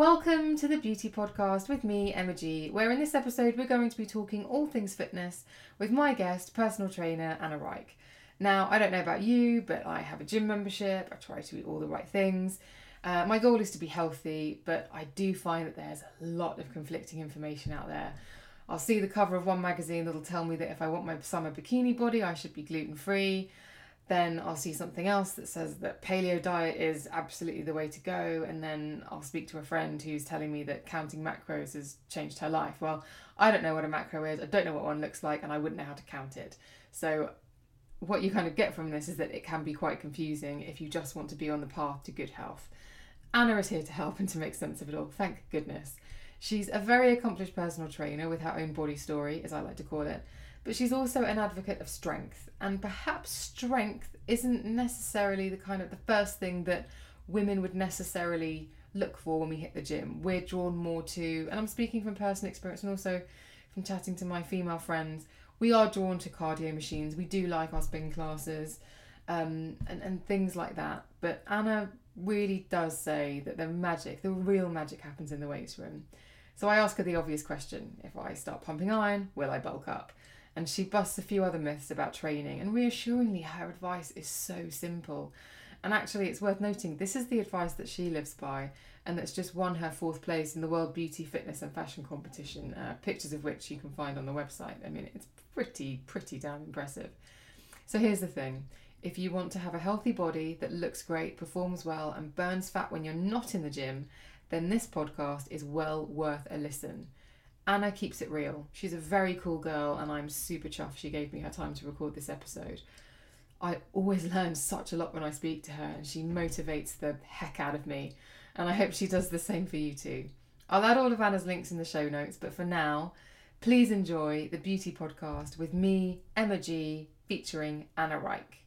Welcome to the Beauty Podcast with me, Emma G, where in this episode we're going to be talking all things fitness with my guest, personal trainer Anna Reich. Now, I don't know about you, but I have a gym membership, I try to eat all the right things. Uh, my goal is to be healthy, but I do find that there's a lot of conflicting information out there. I'll see the cover of one magazine that'll tell me that if I want my summer bikini body, I should be gluten free then I'll see something else that says that paleo diet is absolutely the way to go, and then I'll speak to a friend who's telling me that counting macros has changed her life. Well, I don't know what a macro is, I don't know what one looks like, and I wouldn't know how to count it. So, what you kind of get from this is that it can be quite confusing if you just want to be on the path to good health. Anna is here to help and to make sense of it all, thank goodness. She's a very accomplished personal trainer with her own body story, as I like to call it but she's also an advocate of strength. And perhaps strength isn't necessarily the kind of the first thing that women would necessarily look for when we hit the gym. We're drawn more to, and I'm speaking from personal experience and also from chatting to my female friends, we are drawn to cardio machines. We do like our spin classes um, and, and things like that. But Anna really does say that the magic, the real magic happens in the weights room. So I ask her the obvious question if I start pumping iron, will I bulk up? And she busts a few other myths about training. And reassuringly, her advice is so simple. And actually, it's worth noting this is the advice that she lives by, and that's just won her fourth place in the World Beauty, Fitness, and Fashion competition, uh, pictures of which you can find on the website. I mean, it's pretty, pretty damn impressive. So here's the thing if you want to have a healthy body that looks great, performs well, and burns fat when you're not in the gym, then this podcast is well worth a listen. Anna keeps it real. She's a very cool girl, and I'm super chuffed she gave me her time to record this episode. I always learn such a lot when I speak to her, and she motivates the heck out of me. And I hope she does the same for you too. I'll add all of Anna's links in the show notes, but for now, please enjoy the Beauty Podcast with me, Emma G, featuring Anna Reich.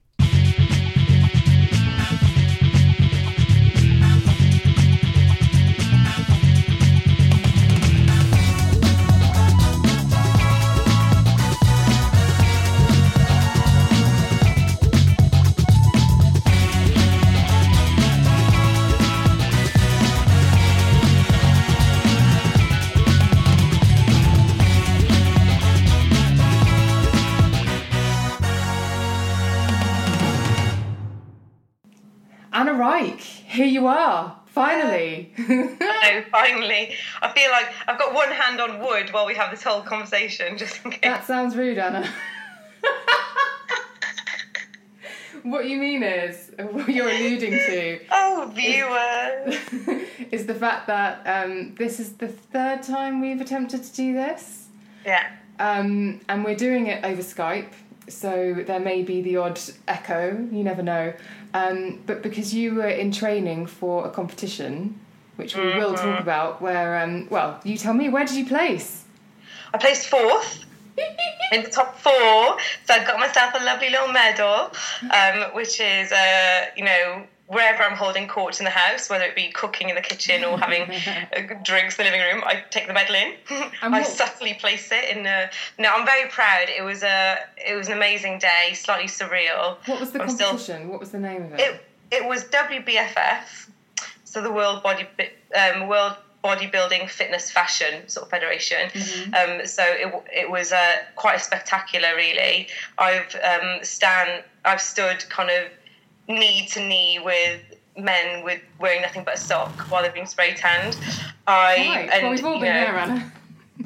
Here you are, finally. no, finally. I feel like I've got one hand on wood while we have this whole conversation, just in case. that sounds rude, Anna. what you mean is, what you're alluding to. Oh, viewers! Is, the fact that um, this is the third time we've attempted to do this. Yeah. Um, and we're doing it over Skype, so there may be the odd echo, you never know. Um, but because you were in training for a competition, which we mm-hmm. will talk about, where, um, well, you tell me, where did you place? I placed fourth. in the top four, so I got myself a lovely little medal, um, which is, uh, you know, wherever I'm holding court in the house, whether it be cooking in the kitchen or having drinks in the living room, I take the medal in. I subtly place it in. A, no, I'm very proud. It was a it was an amazing day, slightly surreal. What was the I'm competition? Still, what was the name of it? It it was WBFF, so the World Body um, World Bodybuilding Fitness Fashion sort of federation. Mm-hmm. Um, so it it was uh, quite spectacular, really. I've um, stand I've stood kind of knee to knee with men with wearing nothing but a sock while they're being spray tanned. I Right. and well, we've all you been know, there, Anna.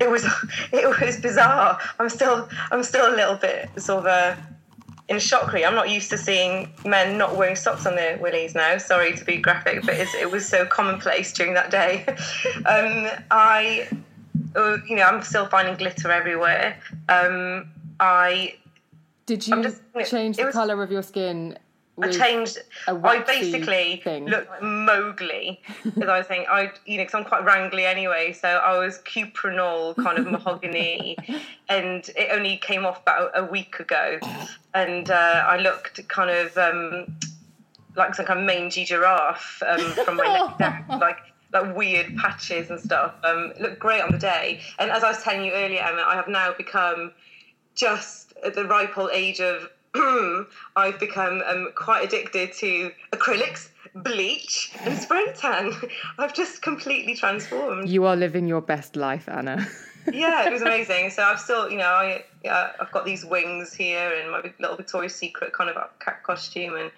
it was it was bizarre. I'm still I'm still a little bit sort of uh, in shock. Really, I'm not used to seeing men not wearing socks on their willies now. Sorry to be graphic, but it's, it was so commonplace during that day. um, I, uh, you know, I'm still finding glitter everywhere. Um, I Did you just- change the was- colour of your skin? I changed. I basically thing. looked like Mowgli, as I was saying. I, you know, because I'm quite wrangly anyway, so I was cuprinol, kind of mahogany, and it only came off about a, a week ago, and uh, I looked kind of um, like some kind of mangy giraffe um, from my neck down, like like weird patches and stuff. Um, looked great on the day, and as I was telling you earlier, Emma, I have now become just at the ripe old age of I've become um, quite addicted to acrylics, bleach, and spray tan. I've just completely transformed. You are living your best life, Anna. Yeah, it was amazing. So I've still, you know, I yeah, I've got these wings here and my little Victoria's Secret kind of cat costume, and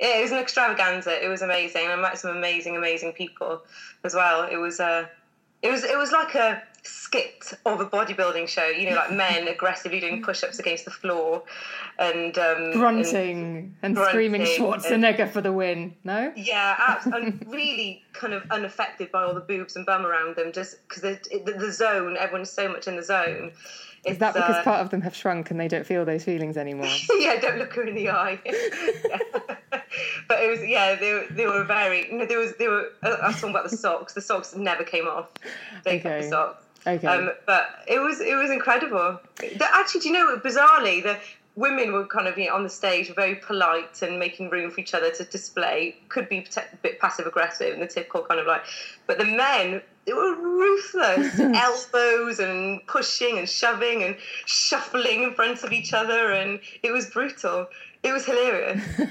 yeah, it was an extravaganza. It was amazing. I met some amazing, amazing people as well. It was uh, it was it was like a skit of a bodybuilding show. You know, like men aggressively doing push-ups against the floor, and um, and- Grunting and, screaming grunting Schwarzenegger for the win. No? yeah, abs- and really kind of unaffected by all the boobs and bum around them, just because the, the zone, everyone's so much in the zone. Is that because uh, part of them have shrunk and they don't feel those feelings anymore? yeah, don't look her in the eye. but it was yeah, they were, they were very. No, there was they were. uh, I was talking about the socks. The socks never came off. They kept the socks. Okay. Um, but it was it was incredible. The, actually, do you know bizarrely the women were kind of you know, on the stage very polite and making room for each other to display. Could be a bit passive aggressive and the typical kind of like, but the men they were ruthless, elbows and pushing and shoving and shuffling in front of each other, and it was brutal. It was hilarious.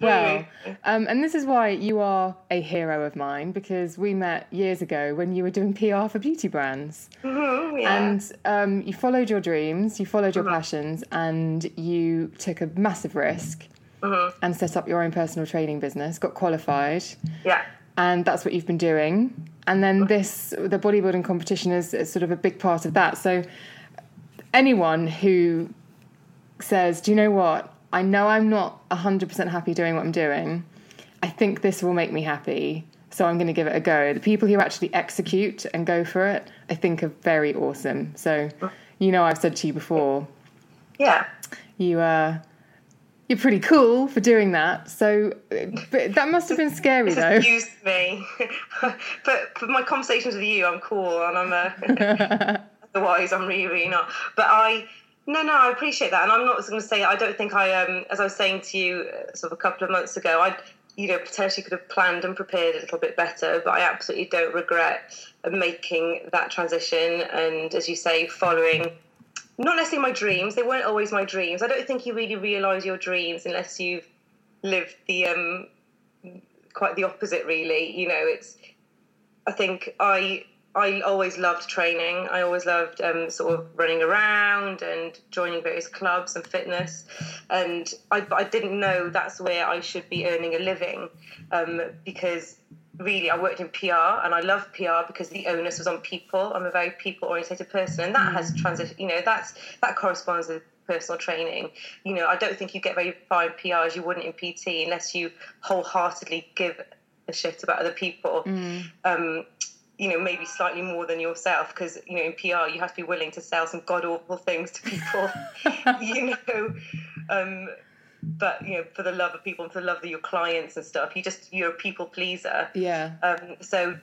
well, um, and this is why you are a hero of mine because we met years ago when you were doing PR for beauty brands. Mhm, yeah. And um, you followed your dreams, you followed your passions, and you took a massive risk and set up your own personal training business, got qualified, yeah. and that's what you've been doing. And then this, the bodybuilding competition is, is sort of a big part of that. So anyone who says, "Do you know what? I know I'm not 100% happy doing what I'm doing. I think this will make me happy." So I'm going to give it a go. The people who actually execute and go for it, I think, are very awesome. So, you know, I've said to you before, Yeah. you uh, you're pretty cool for doing that. So, but that must have been scary though. Excuse me. but for my conversations with you, I'm cool, and I'm uh, otherwise I'm really, really not. But I, no, no, I appreciate that, and I'm not going to say I don't think I, um, as I was saying to you uh, sort of a couple of months ago, I, you know, potentially could have planned and prepared a little bit better, but I absolutely don't regret making that transition, and as you say, following. Not necessarily my dreams. They weren't always my dreams. I don't think you really realise your dreams unless you've lived the um, quite the opposite really you know it's i think i i always loved training i always loved um, sort of running around and joining various clubs and fitness and i, I didn't know that's where i should be earning a living um, because really i worked in pr and i love pr because the onus was on people i'm a very people orientated person and that has transition you know that's that corresponds with personal training. You know, I don't think you get very far in PR as you wouldn't in PT unless you wholeheartedly give a shit about other people. Um, you know, maybe slightly more than yourself because, you know, in PR you have to be willing to sell some god awful things to people, you know. Um, but, you know, for the love of people and for the love of your clients and stuff, you just, you're a people pleaser. Yeah. Um, so,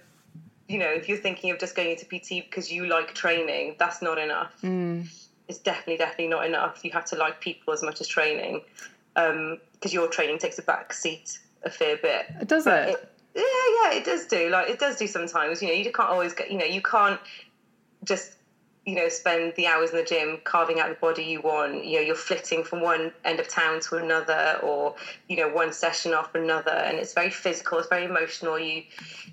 you know, if you're thinking of just going into PT because you like training, that's not enough. It's definitely, definitely not enough. You have to like people as much as training because your training takes a back seat a fair bit. Does But it? Yeah, yeah, it does do. Like it does do sometimes. You know, you can't always get. You know, you can't just you know spend the hours in the gym carving out the body you want. You know, you're flitting from one end of town to another, or you know, one session after another, and it's very physical. It's very emotional. You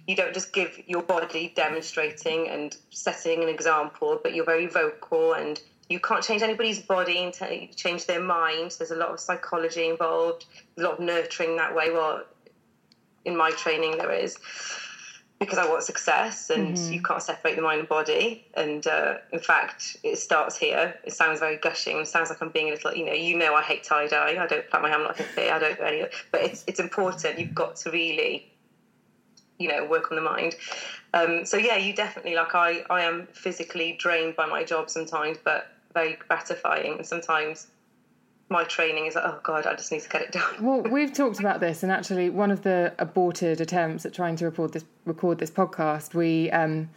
you don't just give your body demonstrating and setting an example, but you're very vocal and. You can't change anybody's body and change their mind. There's a lot of psychology involved, a lot of nurturing that way. Well, in my training there is because I want success, and Mm-hmm. you can't separate the mind and body. And uh, in fact, it starts here. It sounds very gushing. It sounds like I'm being a little, you know, you know, I hate tie dye. I don't plait my hair. I'm not hippie. I don't do any. But it's it's important. You've got to really, you know, work on the mind. Um, so yeah, you definitely like I I am physically drained by my job sometimes, but very gratifying. And sometimes my training is like, oh god, I just need to get it done. Well, we've talked about this, and actually, one of the aborted attempts at trying to record this record this podcast, we um,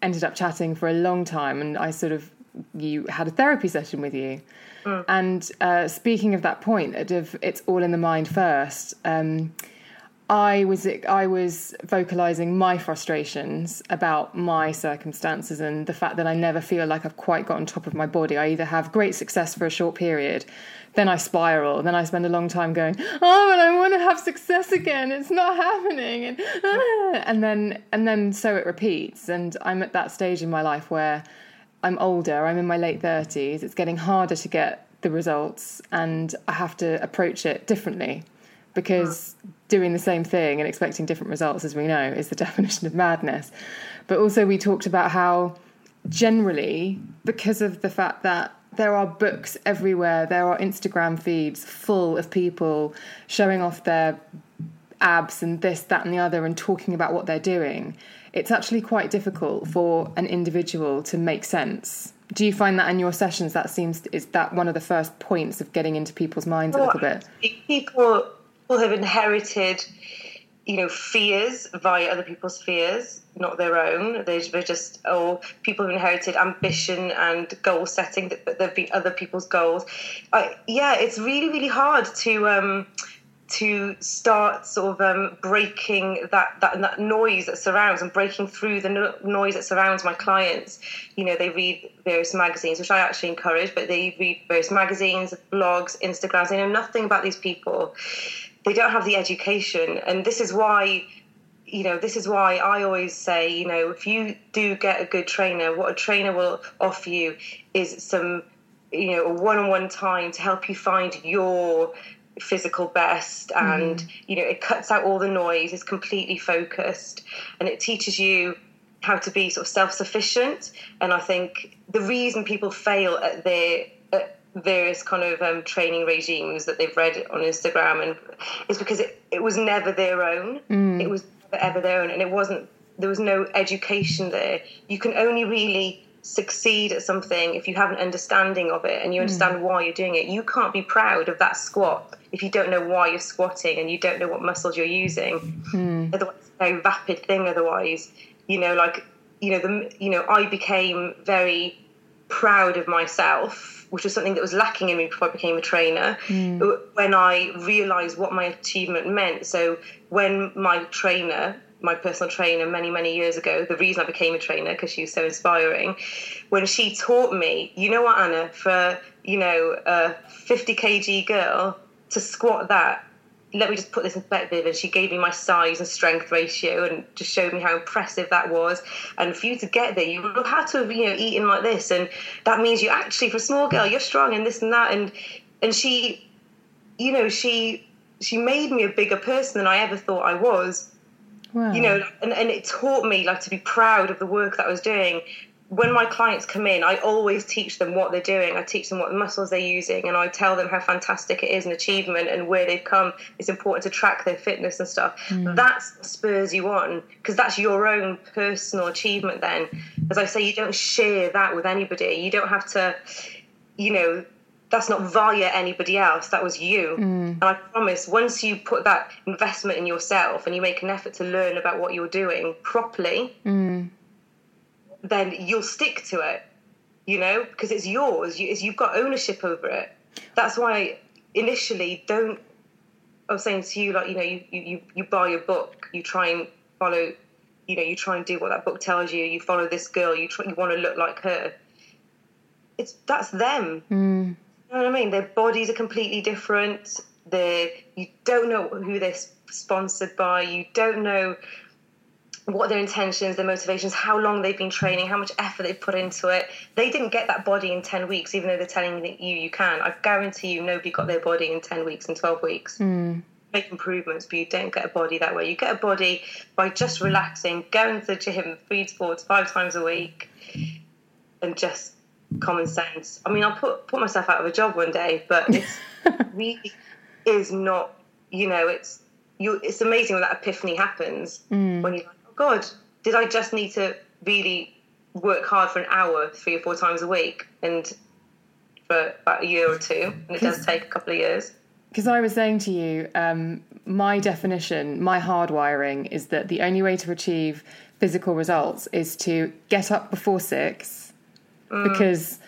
ended up chatting for a long time, and I sort of you had a therapy session with you. And uh, speaking of that point, of it's all in the mind first. Um, I was I was vocalizing my frustrations about my circumstances and the fact that I never feel like I've quite got on top of my body. I either have great success for a short period, then I spiral, then I spend a long time going, "Oh, but I want to have success again. It's not happening." And ah, and then and then so it repeats and I'm at that stage in my life where I'm older, I'm in my late 30s. It's getting harder to get the results and I have to approach it differently because doing the same thing and expecting different results, as we know, is the definition of madness. But also, we talked about how generally, because of the fact that there are books everywhere, there are Instagram feeds full of people showing off their abs and this, that, and the other, and talking about what they're doing, it's actually quite difficult for an individual to make sense. Do you find that in your sessions that seems is that one of the first points of getting into people's minds a little bit? People people have inherited, you know, fears via other people's fears, not their own. They're, they're just oh, people have inherited ambition and goal setting that, there've been other people's goals. Yeah, it's really really hard to. Um, to start sort of um, breaking that, that that noise that surrounds and breaking through the no- noise that surrounds my clients. You know, they read various magazines, which I actually encourage, but they read various magazines, blogs, Instagrams. They know nothing about these people. They don't have the education, and this is why. You know, this is why I always say, you know, if you do get a good trainer, what a trainer will offer you is some, you know, a one-on-one time to help you find your physical best and Mm. you know it cuts out all the noise it's completely focused and it teaches you how to be sort of self-sufficient and i think the reason people fail at their various kind of um, training regimes that they've read on instagram and it's because it, it was never their own mm. it was never ever their own and it wasn't there was no education there you can only really succeed at something if you have an understanding of it and you mm. understand why you're doing it. You can't be proud of that squat if you don't know why you're squatting and you don't know what muscles you're using. Mm. Otherwise, it's a very vapid thing. Otherwise, you know, like you know, the you know, I became very proud of myself, which was something that was lacking in me before I became a trainer. Mm. When I realised what my achievement meant, so when my trainer my personal trainer many many years ago the reason i became a trainer because she was so inspiring when she taught me you know what anna for you know a 50 kg girl to squat that let me just put this in perspective and she gave me my size and strength ratio and just showed me how impressive that was. And for you to get there you would have had to have you know eaten like this. And that means you actually for a small girl you're strong and this and that. And and she you know she she made me a bigger person than i ever thought i was. Wow. you know and, and it taught me like to be proud of the work that i was doing when my clients come in i always teach them what they're doing. I teach them what muscles they're using and i tell them how fantastic it is an achievement and where they've come. It's important to track their fitness and stuff. Mm. That's what spurs you on because that's your own personal achievement then. As i say you don't share that with anybody. You don't have to you know that's not via anybody else. That was you. Mm. And i promise once you put that investment in yourself and you make an effort to learn about what you're doing properly mm. Then you'll stick to it you know because it's yours you, it's, you've got ownership over it that's why initially don't i was saying to you like you know you, you, you buy a book you try and follow you know you try and do what that book tells you you follow this girl you try, you want to look like her it's that's them hmm. you know what I mean? Their bodies are completely different. They you don't know who they're sponsored by. You don't know what their intentions, their motivations, how long they've been training, how much effort they've put into it. They didn't get that body in ten weeks, even though they're telling you you you can. I guarantee you, nobody got their body in ten weeks and twelve weeks. Hmm. make improvements, but you don't get a body that way. You get a body by just relaxing, going to the gym three to five times a week, and just common sense. I mean, I'll put put myself out of a job one day, but it's really is not. You know, it's you. It's amazing when that epiphany happens hmm. when you're like, oh God, did I just need to really work hard for an hour three or four times a week and for about a year or two, and it does take a couple of years. Because I was saying to you, um, my definition, my hardwiring is that the only way to achieve physical results is to get up before six, because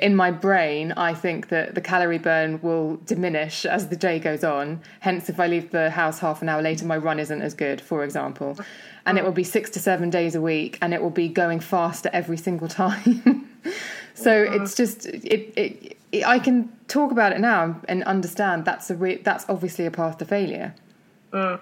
in my brain, I think that the calorie burn will diminish as the day goes on. Hence, if I leave the house half an hour later, my run isn't as good, for example. And it will be six to seven days a week, and it will be going faster every single time. so it's just it, it, it. I can talk about it now and understand that's a re- that's obviously a path to failure. Uh.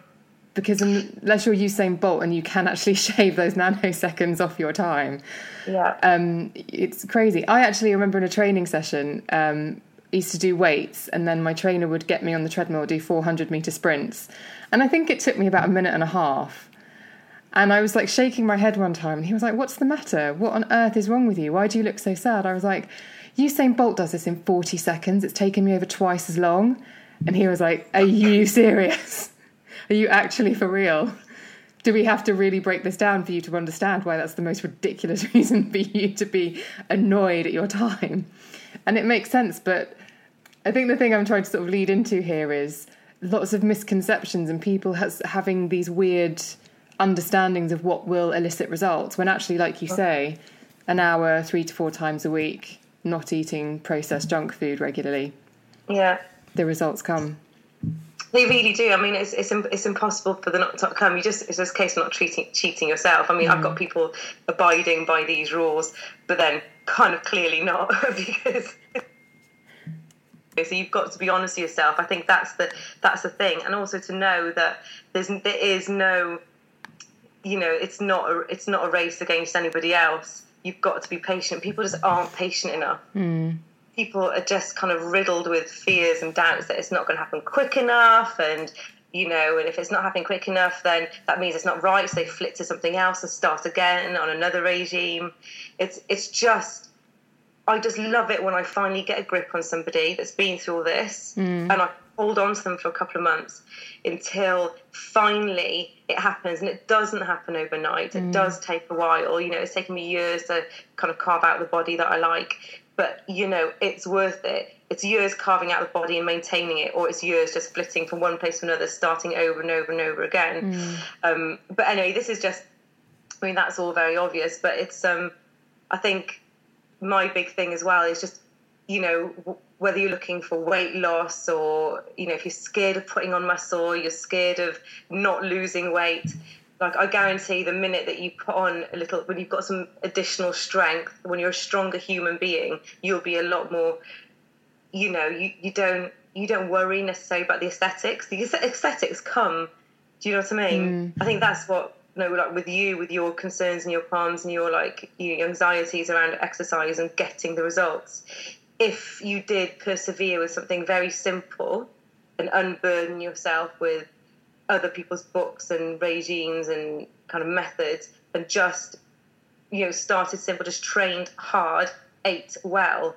Because unless you're Usain Bolt and you can actually shave those nanoseconds off your time, Yeah. um, it's crazy. I actually remember in a training session, um, used to do weights, and then my trainer would get me on the treadmill, do 400 meter sprints, and I think it took me about a minute and a half. And I was like shaking my head one time, and he was like, "What's the matter? What on earth is wrong with you? Why do you look so sad?" I was like, "Usain Bolt does this in 40 seconds. It's taken me over twice as long." And he was like, "Are you serious? Are you actually for real?" do we have to really break this down for you to understand why that's the most ridiculous reason for you to be annoyed at your time? And it makes sense, but I think the thing I'm trying to sort of lead into here is lots of misconceptions and people has, having these weird understandings of what will elicit results when actually, like you oh. say, an hour, three to four times a week, not eating processed junk food regularly, yeah. the results come. They really do. I mean, it's it's, it's impossible for the not to come. You just it's just a case of not treating, cheating yourself. I mean, I've got mm. people abiding by these rules, but then kind of clearly not because. So you've got to be honest with yourself. I think that's the that's the thing, and also to know that there's there is no, you know, it's not a, it's not a race against anybody else. You've got to be patient. People just aren't patient enough mm. People are just kind of riddled with fears and doubts that it's not going to happen quick enough and you know and if it's not happening quick enough then that means it's not right so they flip to something else and start again on another regime. It's it's just i just love it when i finally get a grip on somebody that's been through all this mm. and i hold on to them for a couple of months until finally it happens and it doesn't happen overnight. It mm. does take a while. You know it's taken me years to kind of carve out the body that i like but you know it's worth it. It's years carving out the body and maintaining it or it's years just flitting from one place to another starting over and over and over again. Um, but anyway this is just i mean that's all very obvious but it's um i think my big thing as well is just you know w- whether you're looking for weight loss or you know if you're scared of putting on muscle you're scared of not losing weight like i guarantee the minute that you put on a little when you've got some additional strength when you're a stronger human being you'll be a lot more you know you, you don't you don't worry necessarily about the aesthetics. The aesthetics come do you know what i mean? Mm. I think that's what you know like with you with your concerns and your qualms and your like your anxieties around exercise and getting the results. If you did persevere with something very simple and unburden yourself with other people's books and regimes and kind of methods and just you know started simple just trained hard ate well.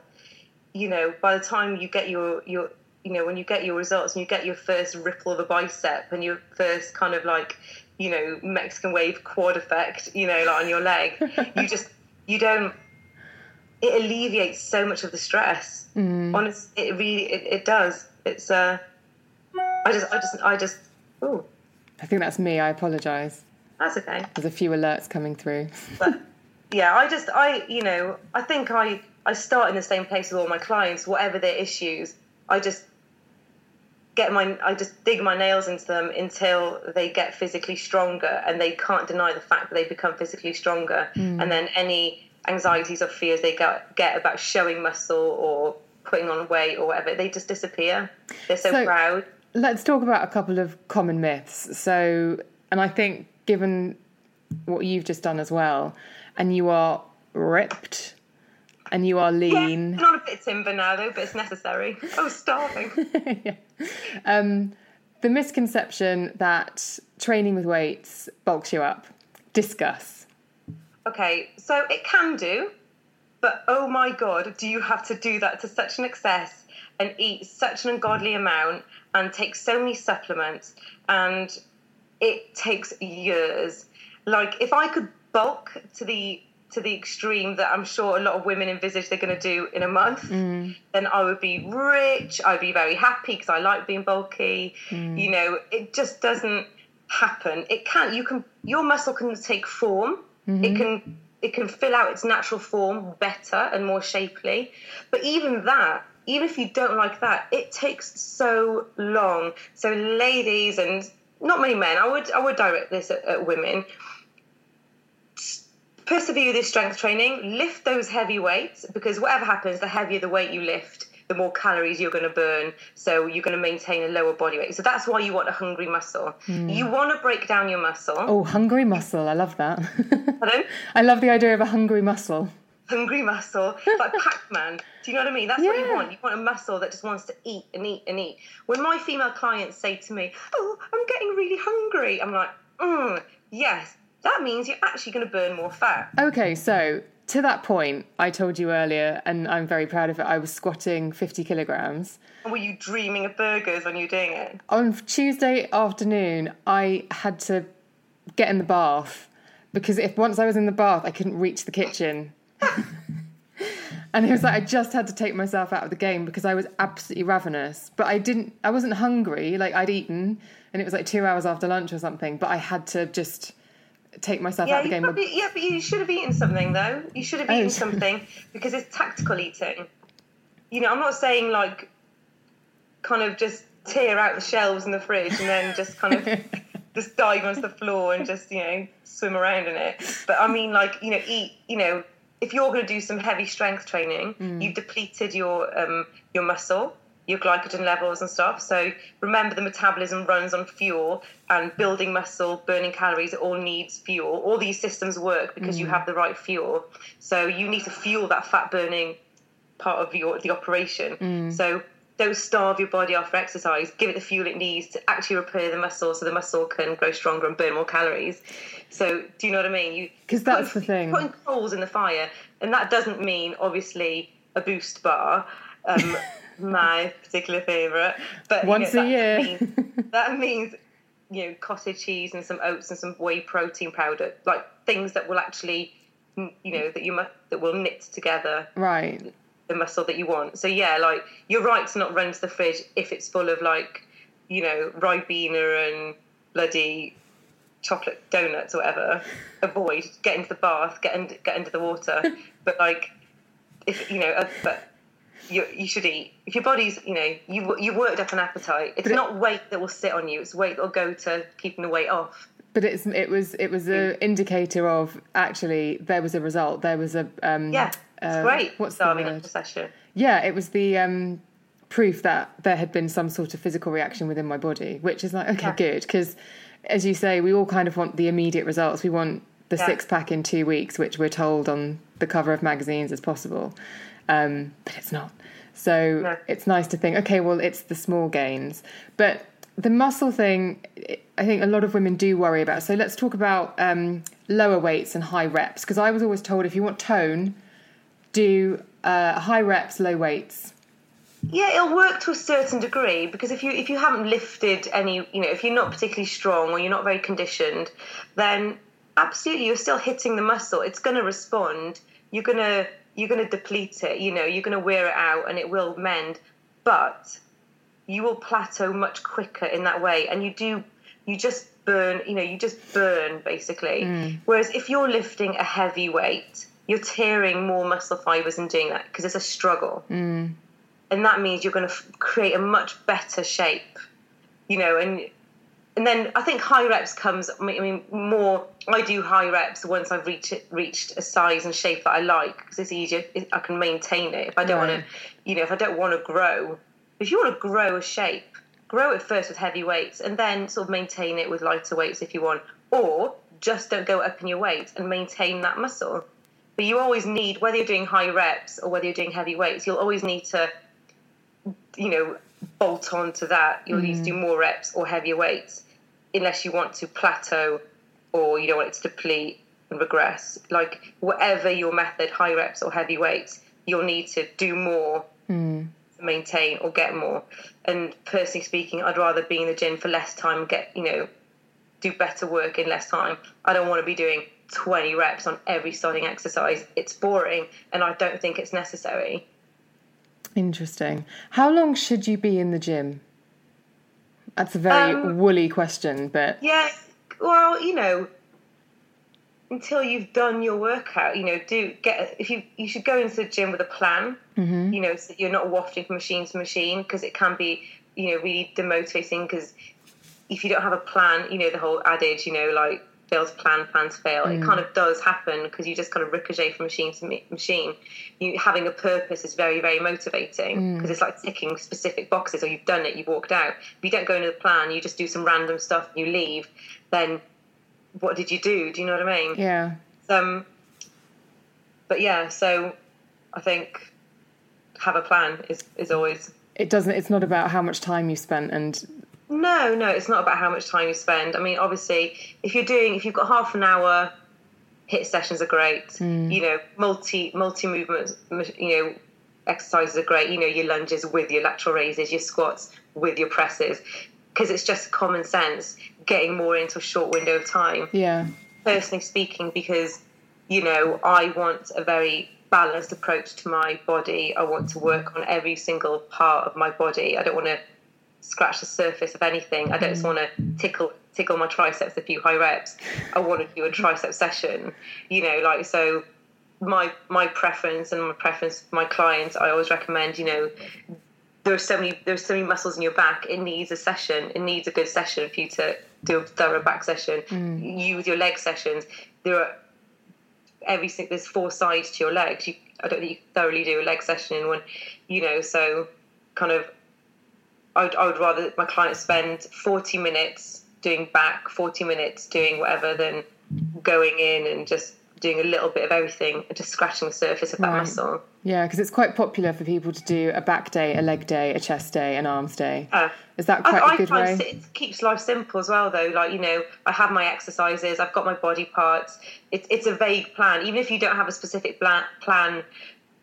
You know by the time you get your your you know when you get your results and you get your first ripple of a bicep and your first kind of like you know mexican wave quad effect you know like on your leg you just you don't it alleviates so much of the stress. Honest it really it, it does. It's uh i just i just i just oh I think that's me. I apologise. that's okay There's a few alerts coming through. but yeah i just i you know i think i i start in the same place with all my clients whatever their issues i just get my i just dig my nails into them until they get physically stronger and they can't deny the fact that they become physically stronger hmm. and then any anxieties or fears they get, get about showing muscle or putting on weight or whatever they just disappear they're so, So- proud Let's talk about a couple of common myths. So, and I think given what you've just done as well, and you are ripped and you are lean. not a bit timber now though but it's necessary i was starving um, the misconception that training with weights bulks you up. Discuss. Okay, so it can do, but oh my god, do you have to do that to such an excess and eat such an ungodly amount and take so many supplements and it takes years. Like if I could bulk to the to the extreme that I'm sure a lot of women envisage they're going to do in a month, Mm. then I would be rich. I'd be very happy because I like being bulky. Mm. You know, it just doesn't happen. It can't. You can. Your muscle can take form. Mm-hmm. It can. It can fill out its natural form better and more shapely. But even that, even if you don't like that, it takes so long. So, ladies and not many men, I would I would direct this at, at women persevere with this strength training, lift those heavy weights because whatever happens, the heavier the weight you lift, the more calories you're going to burn. So you're going to maintain a lower body weight. So that's why you want a hungry muscle. Hmm. You want to break down your muscle. Oh, hungry muscle. I love that. Pardon? I love the idea of a hungry muscle. Hungry muscle, It's like Pac-Man. Do you know what I mean? That's what you want. You want a muscle that just wants to eat and eat and eat. When my female clients say to me, "Oh, I'm getting really hungry," I'm like, mm, "Yes, that means you're actually going to burn more fat." Okay, so to that point, I told you earlier, and I'm very proud of it, I was squatting 50 kilograms. Were you dreaming of burgers when you were doing it? On Tuesday afternoon, I had to get in the bath because if once I was in the bath, I couldn't reach the kitchen. And it was like I just had to take myself out of the game because I was absolutely ravenous. But I didn't, I wasn't hungry. Like I'd eaten, and it was like two hours after lunch or something. But I had to just take myself Yeah, out of the game. probably, yeah, but you should have eaten something though. You should have Oh. eaten something because it's tactical eating. You know, I'm not saying like kind of just tear out the shelves in the fridge and then just kind of just dive onto the floor and just you know swim around in it. But I mean, like you know, eat. You know, if you're going to do some heavy strength training, mm. you've depleted your um, your muscle. Your glycogen levels and stuff. So remember, the metabolism runs on fuel, and building muscle, burning calories, it all needs fuel. All these systems work because you mm. have the right fuel. So you need to fuel that fat burning part of your the operation. Mm. So don't starve your body off for exercise. Give it the fuel it needs to actually repair the muscle, so the muscle can grow stronger and burn more calories. So do you know what I mean? You 'Cause that's the thing. Putting coals in the fire, and that doesn't mean obviously a boost bar. Um, my particular favourite, but you Once know, a year. means- that means you know cottage cheese and some oats and some whey protein powder, like things that will actually you know that you mu- that will knit together right. The muscle that you want. So yeah, like you're right to not run to the fridge if it's full of like, you know, ribena and bloody chocolate donuts or whatever. Avoid get into the bath, get into, get into the water. but like, if you know, uh, but you you should eat. If your body's, you know, you you worked up an appetite. It's not weight that will sit on you. It's weight that will go to keeping the weight off. But it's it was it was a indicator of actually there was a result. There was a um, Yeah, great. What's the word? after. Yeah, it was the um, proof that there had been some sort of physical reaction within my body, which is like okay, Yeah. good because as you say, we all kind of want the immediate results. We want the Yeah. six pack in two weeks, which we're told on the cover of magazines is possible, um, but it's not. So No. it's nice to think, okay, well, it's the small gains, but the muscle thing, I think a lot of women do worry about. So let's talk about um, lower weights and high reps, because I was always told if you want tone, do uh, high reps, low weights. Yeah, it'll work to a certain degree because if you if you haven't lifted any, you know, if you're not particularly strong or you're not very conditioned, then absolutely you're still hitting the muscle. It's going to respond. You're going to you're going to deplete it. You know, you're going to wear it out and it will mend, but you will plateau much quicker in that way, and you do you just burn. You know, you just burn basically. Whereas if you're lifting a heavy weight, you're tearing more muscle fibers and doing that because it's a struggle. Mm. And that means you're going to f- create a much better shape you know and and then I think high reps comes I mean, more I do high reps once I've reached reached a size and shape that I like because it's easier I can maintain it if I don't want to you know if I don't want to grow. If you want to grow a shape grow it first with heavy weights and then sort of maintain it with lighter weights if you want or just don't go up in your weight and maintain that muscle but you always need whether you're doing high reps or whether you're doing heavy weights you'll always need to you know bolt on to that. You'll need to do mm. more reps or heavier weights, unless you want to plateau or you don't want it to deplete and regress. Like whatever your method, high reps or heavy weights, you'll need to do more hmm. to maintain or get more. And personally speaking, I'd rather be in the gym for less time, and get you know, do better work in less time. I don't want to be doing 20 reps on every starting exercise. It's boring, and I don't think it's necessary. Interesting. How long should you be in the gym? That's a very Um, woolly question, but Yeah, well, you know, until you've done your workout, you know, do get if you you should go into the gym with a plan. Mm-hmm. You know, so you're not wafting from machine to machine because it can be, you know, really demotivating. Because if you don't have a plan, you know, the whole adage, you know, like fail to plan, plan to fail. Mm. It kind of does happen because you just kind of ricochet from machine to machine. You having a purpose is very, very motivating Mm. because it's like ticking specific boxes. Or you've done it, you've walked out. If you don't go into the plan, you just do some random stuff and you leave. Then what did you do? Do you know what I mean? yeah. Um, but yeah, so I think have a plan is is always It doesn't it's not about how much time you spent and no, no. It's not about how much time you spend. I mean, obviously, if you're doing if you've got half an hour, HIIT sessions are great. Mm. You know, multi multi movements. You know, exercises are great. You know, your lunges with your lateral raises, your squats with your presses, because it's just common sense. Getting more into a short window of time. yeah. personally speaking because you know i want a very balanced approach to my body i want to work on every single part of my body i don't want to scratch the surface of anything. I don't just mm. want to tickle tickle my triceps a few high reps. I want to do a tricep session you know like so my my preference and my preference for my clients i always recommend you know there's so many there's so many muscles in your back. It needs a session. It needs a good session for you to do a thorough back session. Mm. You with your leg sessions there are every there's four sides to your legs. You i don't think you thoroughly do a leg session in one you know so kind of I'd, I would rather my clients spend 40 minutes doing back 40 minutes doing whatever than going in and just doing a little bit of everything and just scratching the surface of that Right. muscle Yeah, because it's quite popular for people to do a back day, a leg day, a chest day, an arms day. Uh, Is that quite I, a I good way? it keeps life simple as well, though. Like you know, I have my exercises, I've got my body parts. It's it's a vague plan, even if you don't have a specific plan.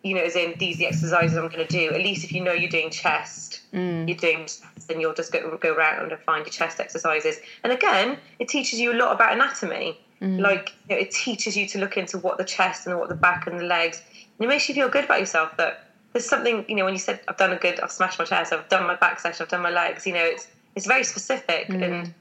You know, as in these the exercises I'm going to do. At least if you know you're doing chest, Mm. you're doing, then you'll just go go around and find your chest exercises. And again, it teaches you a lot about anatomy. Mm. Like you know, it teaches you to look into what the chest and what the back and the legs. And it makes you feel good about yourself that there's something. You know, when you said I've done a good, I've smashed my chest, I've done my back session, I've done my legs. You know, it's it's very specific Mm. and.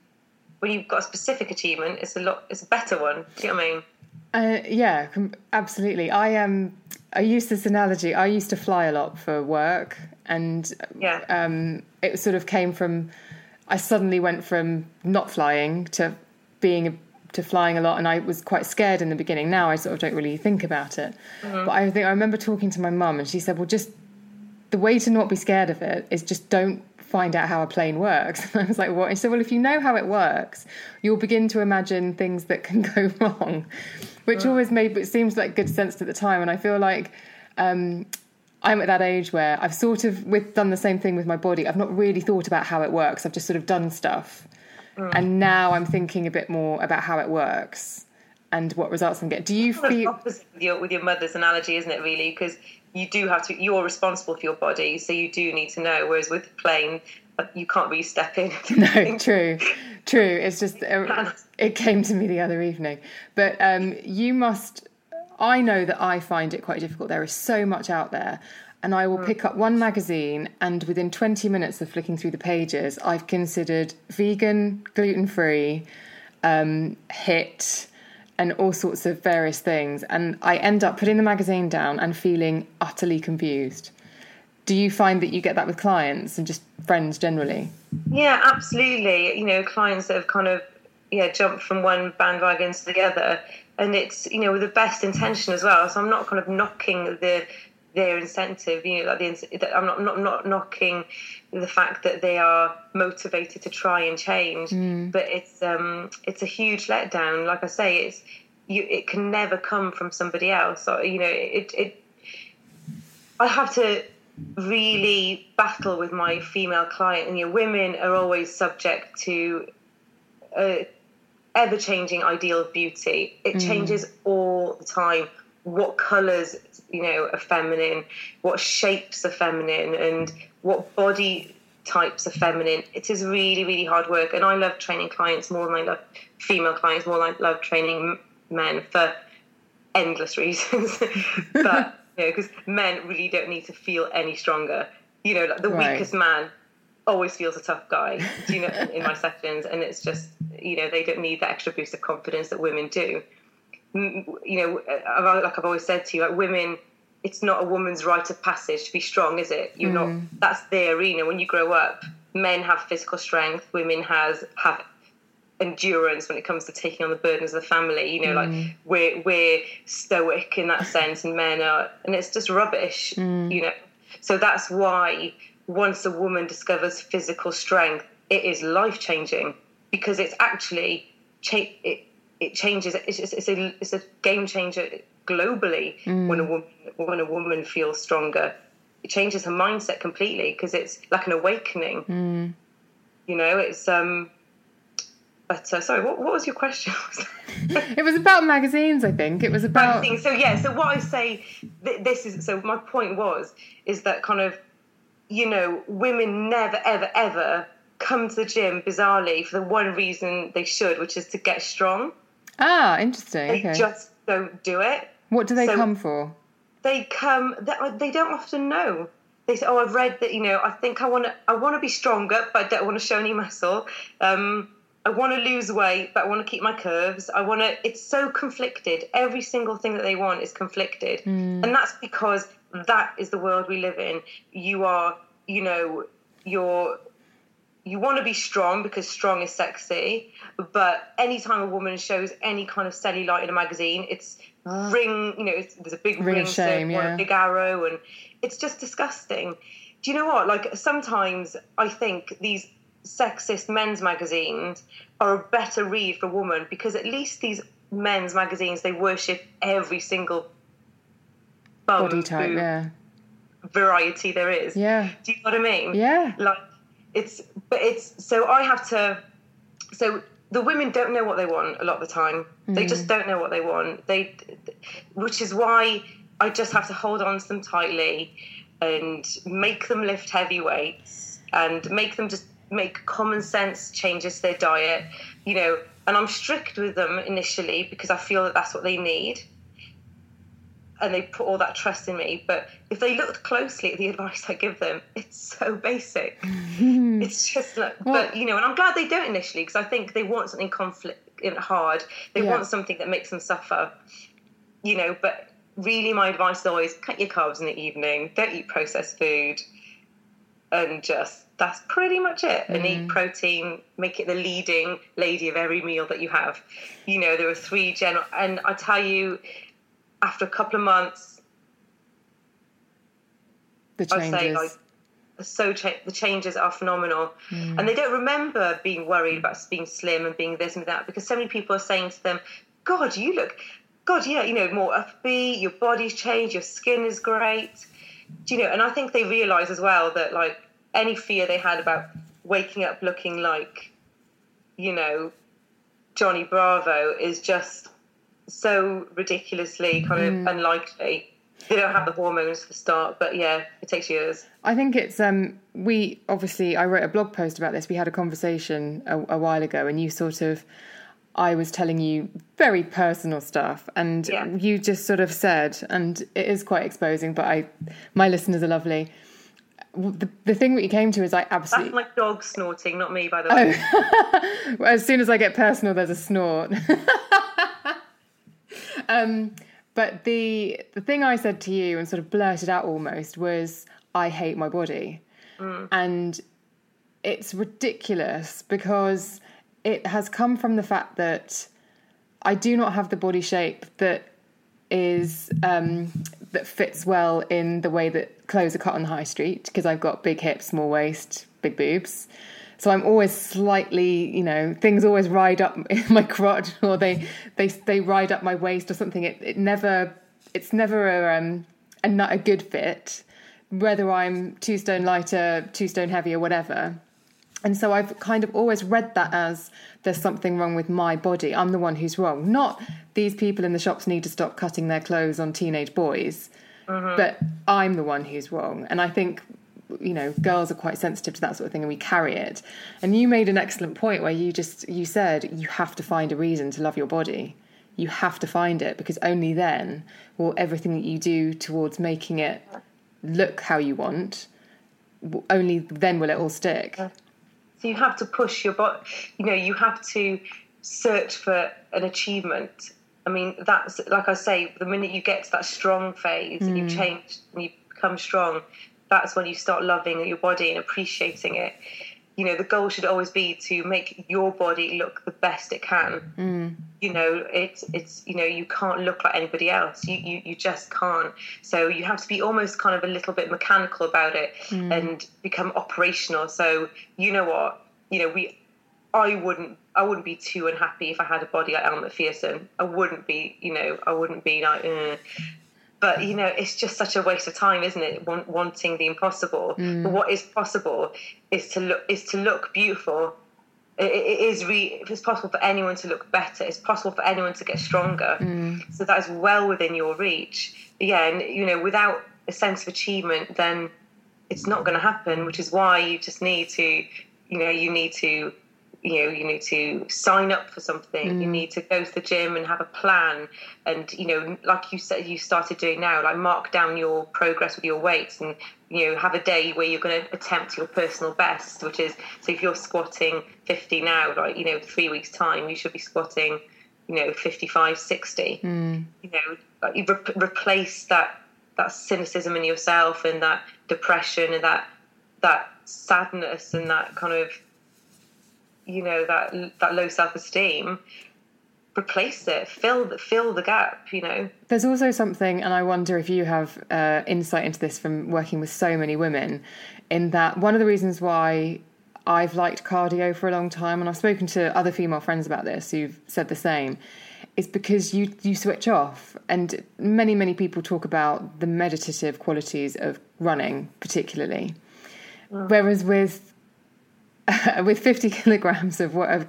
When you've got a specific achievement, it's a lot. It's a better one. Do you know what I mean? Uh, yeah, com- absolutely. I um, I use this analogy. I used to fly a lot for work, and Yeah. um, it sort of came from. I suddenly went from not flying to being a, to flying a lot, and I was quite scared in the beginning. Now I sort of don't really think about it. But I think I remember talking to my mum, and she said, "Well, just the way to not be scared of it is just don't find out how a plane works. And I was like, what? And she said, well, if you know how it works, you'll begin to imagine things that can go wrong, which always made, it seems like good sense at the time. And I feel like um, I'm at that age where I've sort of with done the same thing with my body. I've not really thought about how it works. I've just sort of done stuff. And now I'm thinking a bit more about how it works and what results I'm getting. Do you feel opposite with your, with your mother's analogy, isn't it? Really, because you do have to. You're responsible for your body, so you do need to know. Whereas with plane, uh, you can't really step in. no, true, true. It's just uh, it came to me the other evening. But um, you must. I know that I find it quite difficult. There is so much out there, and I will pick up one magazine, and within twenty minutes of flicking through the pages, I've considered vegan, gluten free, um, HIIT. And all sorts of various things, and I end up putting the magazine down and feeling utterly confused. Do you find that you get that with clients and just friends generally? Yeah, absolutely. You know, clients that have kind of yeah jumped from one bandwagon to the other, and it's you know with the best intention as well. So I'm not kind of knocking the their incentive. You know, like the that I'm not not not knocking the fact that they are motivated to try and change, but it's um it's a huge letdown. Like I say, it's you. It can never come from somebody else. Or, you know, it it. I have to really battle with my female client. And you know, women are always subject to uh, a ever changing ideal of beauty. It mm. changes all the time. What colours, you know, are feminine, what shapes are feminine, and what body types are feminine. It is really, really hard work. And I love training clients more than I love female clients, more than I love training men for endless reasons. but, you know, because men really don't need to feel any stronger. You know, like the Right. weakest man always feels a tough guy, do you know, in, my sessions. And it's just, you know, they don't need that extra boost of confidence that women do. Mm, You know, like I've always said to you, like women, it's not a woman's rite of passage to be strong, is it? You're not. That's their arena. When you grow up, men have physical strength, women has have endurance when it comes to taking on the burdens of the family. You know, like mm. we're we're stoic in that sense, and men are, and it's just rubbish. Mm. You know, so that's why once a woman discovers physical strength, it is life changing because it's actually cha- it it changes. It's, it's, it's a it's a game changer globally mm. when a woman when a woman feels stronger. It changes her mindset completely because it's like an awakening. You know, it's um. But uh, sorry, what, what was your question? It was about magazines, I think. It was about. thing. So yeah, so what I say, th- this is so my point was is that kind of, you know, women never ever ever come to the gym bizarrely for the one reason they should, which is to get strong. Ah, interesting. They Okay. just don't do it. what do they so- come for? They come. They, they don't often know. They say, "Oh, I've read that. You know, I think I want to. I want to be stronger, but I don't want to show any muscle. Um, I want to lose weight, but I want to keep my curves. I want to. It's so conflicted. Every single thing that they want is conflicted, mm. and that's because that is the world we live in. You are, you know, you're you want to be strong because strong is sexy, but anytime a woman shows any kind of cellulite in a magazine, it's ring, you know, it's, there's a big Ring ring, of shame, yeah. a big arrow, and it's just disgusting. Do you know what? Like sometimes I think these sexist men's magazines are a better read for a woman because at least these men's magazines they worship every single bum, Body type, boob, yeah. variety there is. Yeah. Do you know what I mean? Yeah. Like it's but it's so I have to so the women don't know what they want a lot of the time. They just mm. don't know what they want. They which is why I just have to hold on to them tightly and make them lift heavy weights and make them just make common sense changes to their diet, you know, and I'm strict with them initially because I feel that that's what they need and they put all that trust in me. But if they looked closely at the advice I give them, it's so basic. it's just like, but you know, and I'm glad they don't initially because I think they want something conflict and hard. They Yeah. want something that makes them suffer. You know, but really, my advice is always cut your carbs in the evening. Don't eat processed food, and just that's pretty much it. And eat mm. protein. Make it the leading lady of every meal that you have. You know, there are three general, and I tell you, after a couple of months, The changes. say like so cha- the changes are phenomenal, mm. and they don't remember being worried about being slim and being this and that because so many people are saying to them, "God, you look, God, yeah, you know, more upbeat. Your body's changed. Your skin is great." Do you know? And I think they realise as well that like any fear they had about waking up looking like, you know, Johnny Bravo is just so ridiculously kind of unlikely. They don't have the hormones for start, but yeah, it takes years. I think it's um we obviously I wrote a blog post about this. We had a conversation a, a while ago, and you sort of I was telling you very personal stuff, and Yeah. you just sort of said, and it is quite exposing. But I, my listeners are lovely. The, the thing that you came to is I absolutely. That's my dog snorting, not me, by the way. As soon as I get personal, there's a snort. um, but the the thing I said to you and sort of blurted out almost was, "I hate my body," and it's ridiculous because it has come from the fact that I do not have the body shape that is um, that fits well in the way that clothes are cut on the high street because I've got big hips, small waist, big boobs. So I'm always slightly, you know, things always ride up in my crotch or they they they ride up my waist or something. It it never it's never a um a a good fit whether I'm two stone lighter, two stone heavier, whatever. And so I've kind of always read that as there's something wrong with my body. I'm the one who's wrong. Not these people in the shops need to stop cutting their clothes on teenage boys, mm-hmm. but I'm the one who's wrong. And I think, you know, girls are quite sensitive to that sort of thing and we carry it. And you made an excellent point where you just, you said you have to find a reason to love your body. You have to find it because only then will everything that you do towards making it look how you want, only then will it all stick. So you have to push your body. You know, you have to search for an achievement. I mean, that's like I say. The minute you get to that strong phase, and you mm. change and you become strong, that's when you start loving your body and appreciating it. You know, the goal should always be to make your body look the best it can. Mm. You know, it's it's you know you can't look like anybody else. You you you just can't. So you have to be almost kind of a little bit mechanical about it mm. and become operational. So you know what, you know we I wouldn't I wouldn't be too unhappy if I had a body like Elle Macpherson. I wouldn't be, you know, I wouldn't be like, "Ugh." But you know, it's just such a waste of time, isn't it? Want, wanting the impossible. Mm. But what is possible is to look is to look beautiful. It, it is re, it's possible for anyone to look better. It's possible for anyone to get stronger. Mm. So that is well within your reach. Yeah, and you know, without a sense of achievement, then it's not going to happen. Which is why you just need to, you know, you need to you know you need to sign up for something. You mm. need to go to the gym and have a plan. And you know like you said you started doing now like mark down your progress with your weights and you know have a day where you're going to attempt your personal best which is so if you're squatting 50 now like you know three weeks time you should be squatting you know 55 60 mm. you know like you re- replace that that cynicism in yourself and that depression and that that sadness and that kind of you know that that low self-esteem replace it fill the fill the gap you know? There's also something, and I wonder if you have uh, insight into this from working with so many women, in that one of the reasons why I've liked cardio for a long time, and I've spoken to other female friends about this who've said the same, is because you you switch off, and many many people talk about the meditative qualities of running, particularly, whereas with with 50 kilograms of of,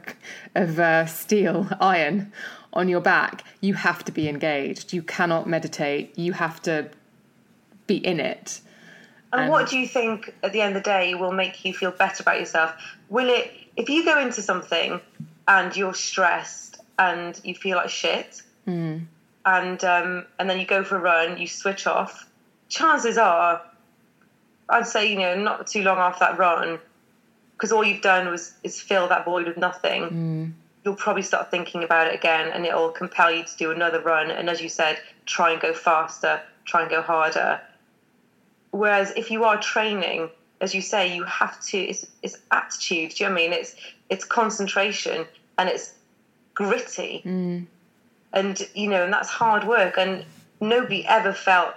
of uh, steel iron on your back, you have to be engaged. You cannot meditate. You have to be in it. And what do you think at the end of the day will make you feel better about yourself? Will it, if you go into something and you're stressed and you feel like shit, and um, and then you go for a run, you switch off. Chances are, I'd say you know not too long after that run, because all you've done was is fill that void with nothing. Mm. You'll probably start thinking about it again, and it'll compel you to do another run. And as you said, try and go faster, try and go harder. Whereas if you are training, as you say, you have to. It's, it's attitude. Do you know what I mean? It's it's concentration and it's gritty, mm. and you know, and that's hard work. And nobody ever felt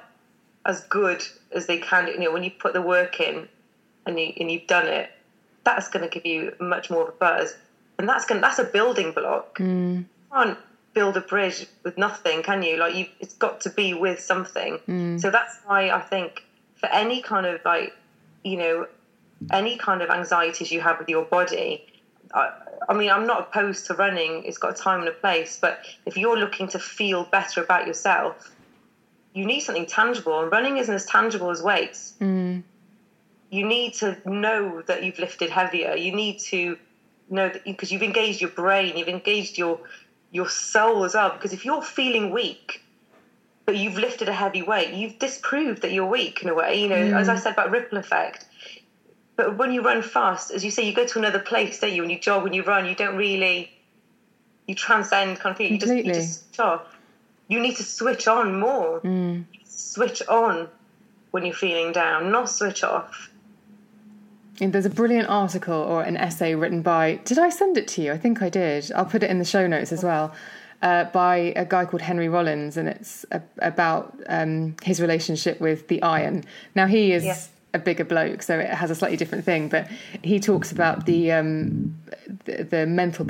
as good as they can. You know, when you put the work in, and you and you've done it, that's going to give you much more of a buzz, and that's going that's a building block. Hmm. You can't build a bridge with nothing, can you? Like you, it's got to be with something. Hmm. So that's why I think for any kind of like, you know, any kind of anxieties you have with your body. I, I mean, I'm not opposed to running. It's got a time and a place. But if you're looking to feel better about yourself, you need something tangible. And running isn't as tangible as weights. Hmm. You need to know that you've lifted heavier. You need to know that because you've engaged your brain, you've engaged your your soul as well. Because if you're feeling weak, but you've lifted a heavy weight, you've disproved that you're weak in a way. You know, as I mm. said about ripple effect. But when you run fast, as you say, you go to another place, don't you? When you jog, when you run, you don't really you transcend kind of thing. You just, you just switch off. You need to switch on more. Mm. Switch on when you're feeling down, not switch off. And there's a brilliant article or an essay written by. Did I send it to you? I think I did. I'll put it in the show notes as well. Uh, by a guy called Henry Rollins, and it's a, about um, his relationship with the iron. Now he is Yeah. a bigger bloke, so it has a slightly different thing. But he talks about the um, the, the mental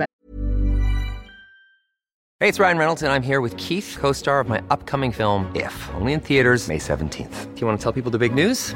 Hey, it's Ryan Reynolds, and I'm here with Keith, co star of my upcoming film, If, only in theaters, May 17th. Do you want to tell people the big news?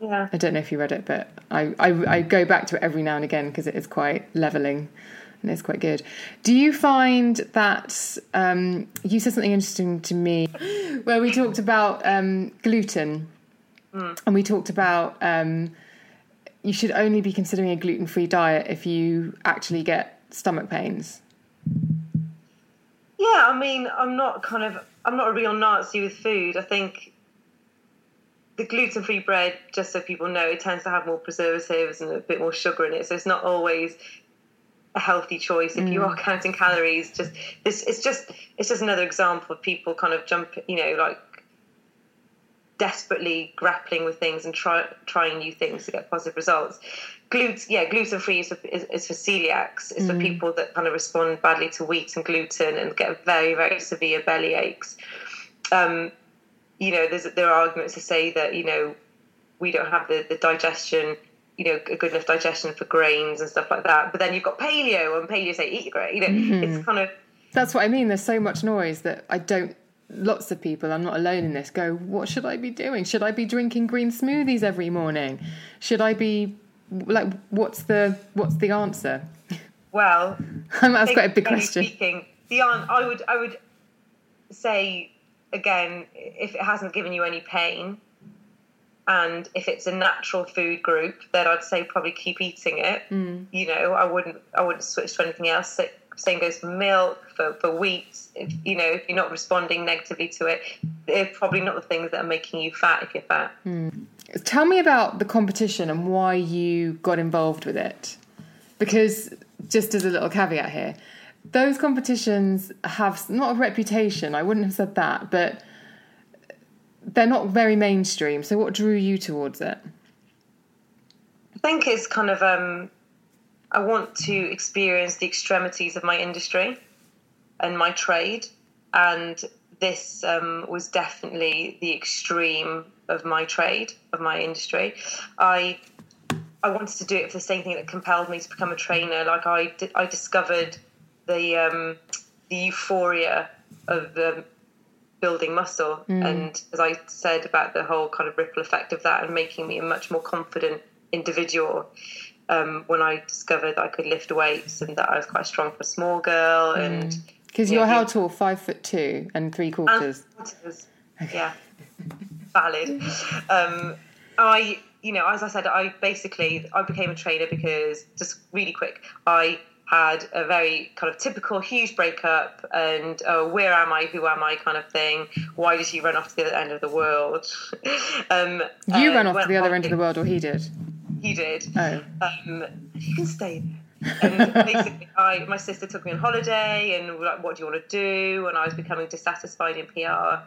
Yeah. I don't know if you read it, but I, I, I go back to it every now and again because it is quite leveling and it's quite good. Do you find that um, you said something interesting to me where we talked about um, gluten and we talked about um, you should only be considering a gluten free diet if you actually get stomach pains? Yeah, I mean, I'm not kind of, I'm not a real Nazi with food. I think the gluten free bread, just so people know, it tends to have more preservatives and a bit more sugar in it. So it's not always a healthy choice if you are counting calories. Just this, it's just, it's just another example of people kind of jump, you know, like desperately grappling with things and try, trying new things to get positive results. Gluten, yeah, gluten free is, for- is, is for celiacs. It's for people that kind of respond badly to wheat and gluten and get very, very severe belly aches. Um, you know, there's there are arguments to say that you know we don't have the, the digestion, you know, a good enough digestion for grains and stuff like that. But then you've got paleo, and paleo say eat your grain. You know, mm-hmm. it's kind of That's what I mean. There's so much noise that I don't. Lots of people, I'm not alone in this, go, What should I be doing? Should I be drinking green smoothies every morning? Should I be like, what's the what's the answer? well. That's quite a big question. Speaking, the an- I would I would say again, if it hasn't given you any pain, and if it's a natural food group, then I'd say probably keep eating it. Mm. You know, I wouldn't I wouldn't switch to anything else. Sa- Same goes for milk, for, for wheat. If, you know, if you're not responding negatively to it, they're probably not the things that are making you fat if you're fat. Tell me about the competition and why you got involved with it. Because, just as a little caveat here, those competitions have not a reputation, I wouldn't have said that, but they're not very mainstream. So, what drew you towards it? I think it's kind of um, I want to experience the extremities of my industry and my trade, and this um, was definitely the extreme of my trade of my industry. I I wanted to do it for the same thing that compelled me to become a trainer. Like I I discovered the um, the euphoria of um, building muscle, and as I said about the whole kind of ripple effect of that, and making me a much more confident individual. Um, when I discovered that I could lift weights and that I was quite strong for a small girl, and Because Yeah, you're how tall? Five foot two and three and quarters. quarters. Yeah, valid. Um, I, you know, as I said, I basically I became a trainer because just really quick, I had a very kind of typical huge breakup and uh, where am I, who am I kind of thing. Why did you run off to the other end of the world? um, you uh, ran off to the other end of the world, or he did. He did. Oh. Um, you can stay there. And basically, I my sister took me on holiday, and like, "What do you want to do?" And I was becoming dissatisfied in PR.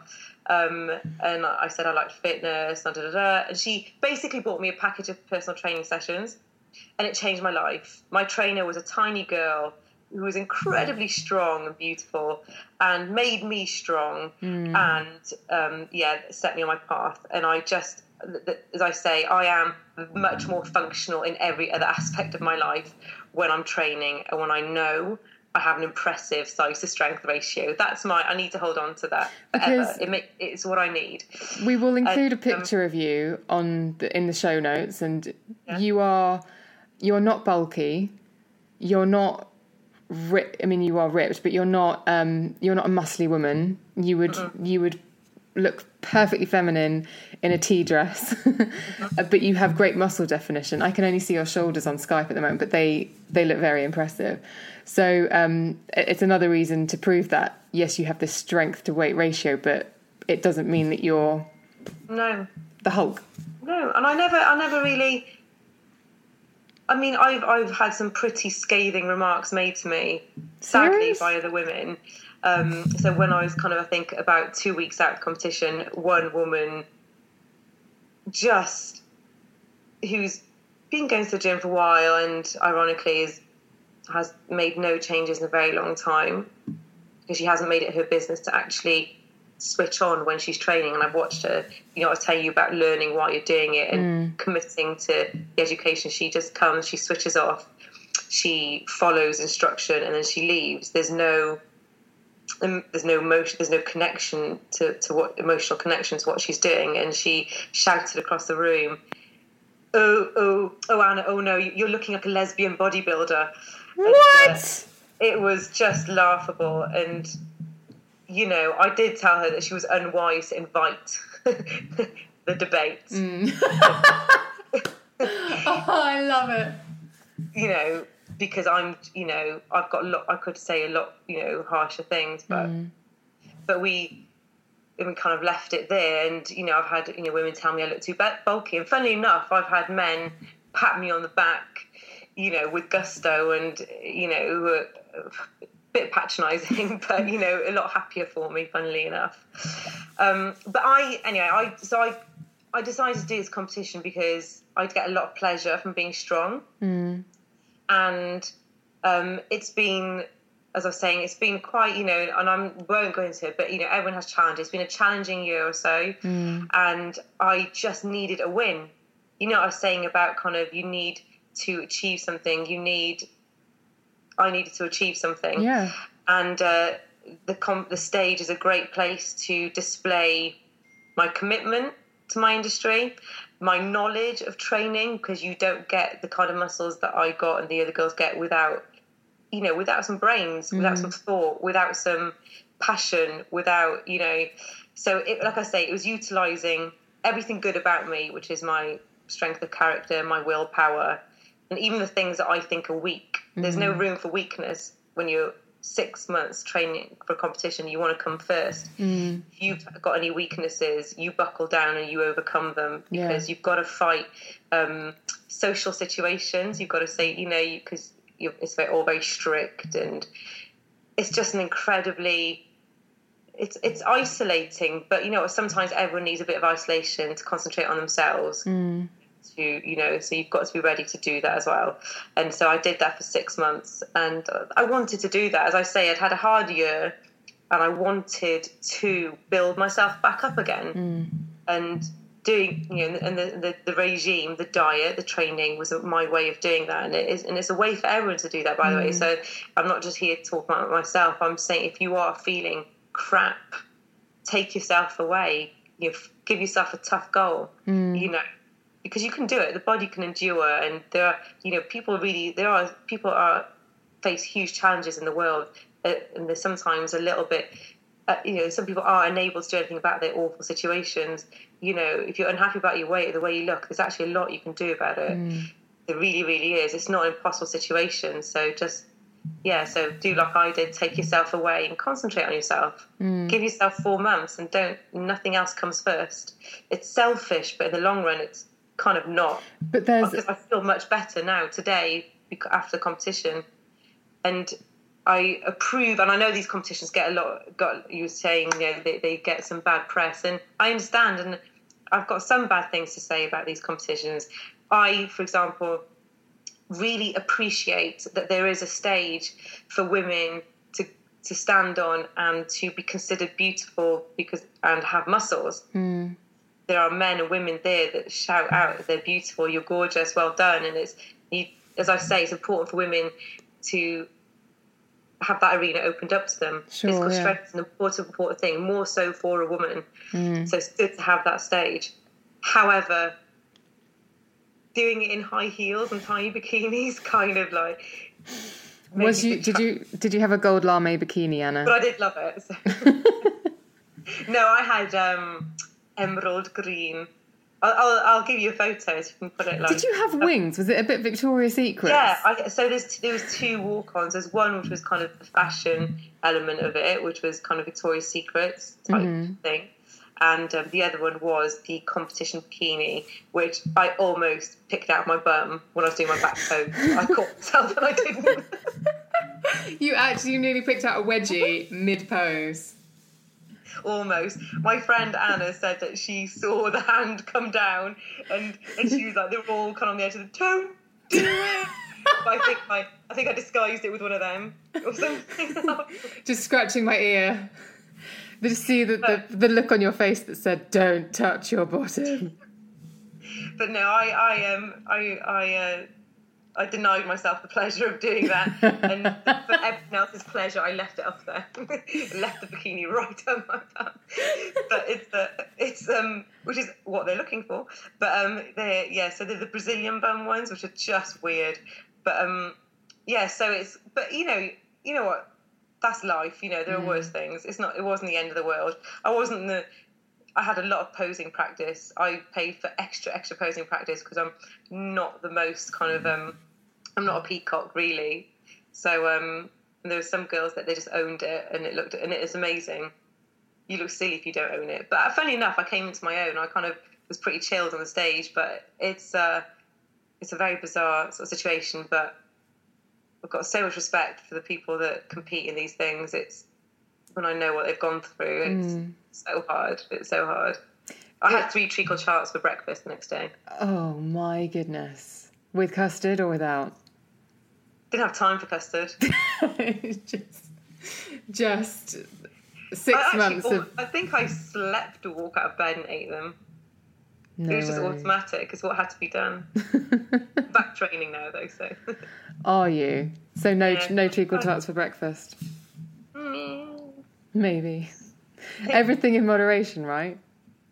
Um, and I said I liked fitness, da, da, da. and she basically bought me a package of personal training sessions, and it changed my life. My trainer was a tiny girl who was incredibly strong and beautiful, and made me strong, and um, yeah, set me on my path. And I just, as I say, I am much more functional in every other aspect of my life when I'm training and when I know I have an impressive size to strength ratio. That's my. I need to hold on to that forever. Because- It make, it's what I need. We will include a um, picture of you on the, in the show notes, and you are you're not bulky, you're not ri- I mean, you are ripped, but you're not um, you're not a muscly woman. You would you would look perfectly feminine in a tea dress, but you have great muscle definition. I can only see your shoulders on Skype at the moment, but they they look very impressive. So um, it's another reason to prove that yes, you have this strength to weight ratio, but it doesn't mean that you're No, the Hulk. No, and I never, I never really. I mean, I've I've had some pretty scathing remarks made to me, sadly Serious? by other women. Um, so when I was kind of, I think, about two weeks out of competition, one woman just who's been going to the gym for a while, and ironically, is has made no changes in a very long time because she hasn't made it her business to actually switch on when she's training. And I've watched her, you know, I telling you about learning while you're doing it and committing to the education. She just comes, she switches off, she follows instruction, and then she leaves. There's no um, there's no emotion, there's no connection to, to what emotional connection to what she's doing. And she shouted across the room, "Oh, oh, oh, Anna! Oh no, you're looking like a lesbian bodybuilder." And, uh, What? it was just laughable, and you know, I did tell her that she was unwise to invite the debate. Mm. Oh, I love it. You know, because I'm, you know, I've got a lot. I could say a lot, you know, harsher things, but mm. but we. We kind of left it there, and you know, I've had you know women tell me I look too bulky, and funnily enough, I've had men pat me on the back, you know, with gusto, and you know, who are a bit patronising, but you know, a lot happier for me, funnily enough. Um, but I, anyway, I so I, I decided to do this competition because I'd get a lot of pleasure from being strong, and um, it's been, as I was saying, it's been quite, you know, and I won't go into it, but you know, everyone has challenges. It's been a challenging year or so, and I just needed a win. You know, what I was saying about kind of you need to achieve something. You need, I needed to achieve something Yeah. and uh, the com- the stage is a great place to display my commitment to my industry, my knowledge of training, because you don't get the kind of muscles that I got and the other girls get without, you know, without some brains, without some thought, without some passion, without, you know. So, it, like I say, it was utilizing everything good about me, which is my strength of character, my willpower, and even the things that I think are weak. There's no mm-hmm. room for weakness when you're six months training for a competition. You want to come first. Mm. If you've got any weaknesses, you buckle down and you overcome them Yeah. because you've got to fight um, social situations. You've got to say, you know, because you, it's very, all very strict and it's just an incredibly it's it's isolating but you know sometimes everyone needs a bit of isolation to concentrate on themselves mm. To you know so you've got to be ready to do that as well. And so i did that for six months and i wanted to do that. As i say i'd had a hard year and i wanted to build myself back up again. Mm. And doing you know and the, the the regime the diet the training was my way of doing that. And it is and it's a way for everyone to do that by the way. Mm. So i'm not just here to talk about myself. I'm saying if you are feeling crap take yourself away. You know, give yourself a tough goal mm. you know because you can do it. The body can endure and there are you know people really there are people are face huge challenges in the world uh, and there's sometimes a little bit uh, you know some people are unable to do anything about their awful situations. You know if you're unhappy about your weight or the way you look there's actually a lot you can do about it. There really really is. It's not an impossible situation. So just yeah so do like i did take yourself away and concentrate on yourself. Give yourself four months and don't nothing else comes first. It's selfish but in the long run it's kind of not But there's because I feel much better now today after the competition, and I approve. And I know these competitions get a lot. Got you were saying, you know, they, they get some bad press, and I understand. And I've got some bad things to say about these competitions. I, for example, really appreciate that there is a stage for women to to stand on and to be considered beautiful because and have muscles hmm. There are men and women there that shout out they're beautiful you're gorgeous well done and it's you, as i say it's important for women to have that arena opened up to them Sure, physical yeah. strength is an important important thing more so for a woman so it's good to have that stage however doing it in high heels and tiny bikinis kind of like was you did you did you have a gold lame bikini, Anna? but I did love it. so. no, I had um, emerald green. I'll, I'll, I'll give you a photo so you can put it like. Did you have wings? Was it a bit Victoria's Secret? Yeah, I, so there's there was two walk-ons. There's one which was kind of the fashion element of it, which was kind of Victoria's Secrets type thing, and um, the other one was the competition bikini, which I almost picked out my bum when I was doing my back pose. I caught myself and I didn't. You actually nearly picked out a wedgie mid pose. Almost. My friend Anna said that she saw the hand come down, and and she was like, they were all kind of on the edge of the don't do it. but I think I, I think I disguised it with one of them or something. Just scratching my ear. You see the, the, the look on your face that said, don't touch your bottom? but no, I I um I I uh, I denied myself the pleasure of doing that, and for everyone else's pleasure, I left it up there, left the bikini right on my bum. But it's uh, it's um which is what they're looking for. But um they yeah, so they're the Brazilian bum ones, which are just weird. But um yeah, so it's but you know you know what that's life. You know there are worse things. It's not. It wasn't the end of the world. I wasn't the I had a lot of posing practice. I paid for extra, extra posing practice because I'm not the most kind of, um, I'm not a peacock really. So um, there were some girls that they just owned it and it looked, and it is amazing. You look silly if you don't own it. But funny enough, I came into my own. I kind of was pretty chilled on the stage, but it's, uh, it's a very bizarre sort of situation. But I've got so much respect for the people that compete in these things. It's when I know what they've gone through. It's so hard. It's so hard. I had three treacle tarts for breakfast the next day. Oh my goodness. With custard or without? Didn't have time for custard. just, just six I months of I think I slept to walk out of bed and ate them. no it was just way. automatic. It's what had to be done. Back training now though, so. Are you? So no, Yeah. no treacle tarts for breakfast. Mm. Maybe. Everything in moderation, right?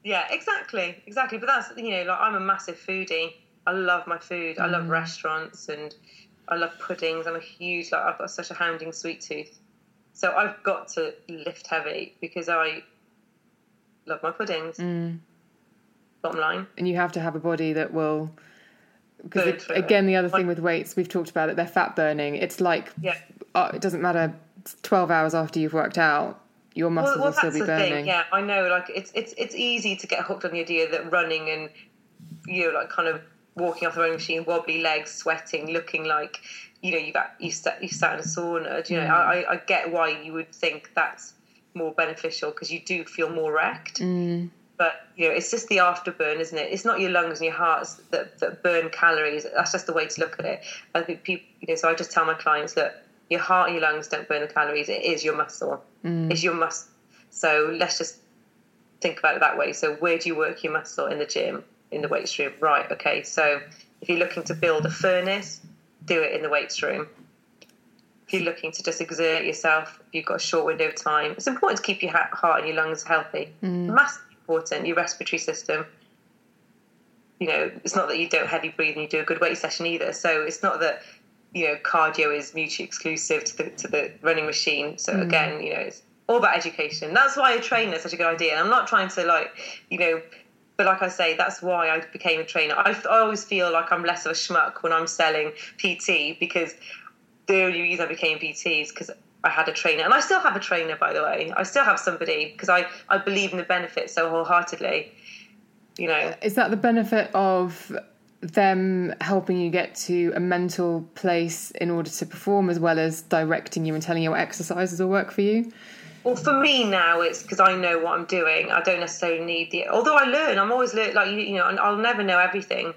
Yeah, exactly, exactly. But that's you know, like I'm a massive foodie. I love my food. I love restaurants and I love puddings. I'm a huge like I've got such a hounding sweet tooth. So I've got to lift heavy because I love my puddings. Bottom line. And you have to have a body that will. Because Burn it- through it. again, the other thing with weights, we've talked about it. They're fat burning. It's like Yeah. uh, it doesn't matter. Twelve hours after you've worked out, your muscles Well, well will still that's be the burning. thing. Yeah, I know. Like it's it's it's easy to get hooked on the idea that running and you know, like kind of walking off the running machine, wobbly legs, sweating, looking like you know you've got- you sat you sat in a sauna. Do you know, Mm. I, I- I get why you would think that's more beneficial because you do feel more wrecked. Mm. But you know, it's just the afterburn, isn't it? It's not your lungs and your hearts that, that burn calories. That's just the way to look at it. I think people, you know, so I just tell my clients that your heart and your lungs don't burn the calories. It is your muscle. Mm. It's your muscle. So let's just think about it that way. So where do you work your muscle in the gym, in the weights room? Right. Okay. So if you're looking to build a furnace, do it in the weights room. If you're looking to just exert yourself, if you've got a short window of time, it's important to keep your heart and your lungs healthy. Mm. Massively important. Your respiratory system. You know, it's not that you don't heavy breathe and you do a good weight session either. So it's not that you know cardio is mutually exclusive to the to the running machine. So mm. again, you know, it's all about education. That's why a trainer is such a good idea. And I'm not trying to like, you know, but like I say, that's why I became a trainer. I, I always feel like I'm less of a schmuck when I'm selling PT because the only reason I became PT is because I had a trainer, and I still have a trainer, by the way. I still have somebody because I I believe in the benefits so wholeheartedly. You know, Is that the benefit of them helping you get to a mental place in order to perform, as well as directing you and telling you what exercises will work for you? Well, for me now, it's because I know what I'm doing. I don't necessarily need the. Although I learn, I'm always learn. Like you, you know, and I'll never know everything,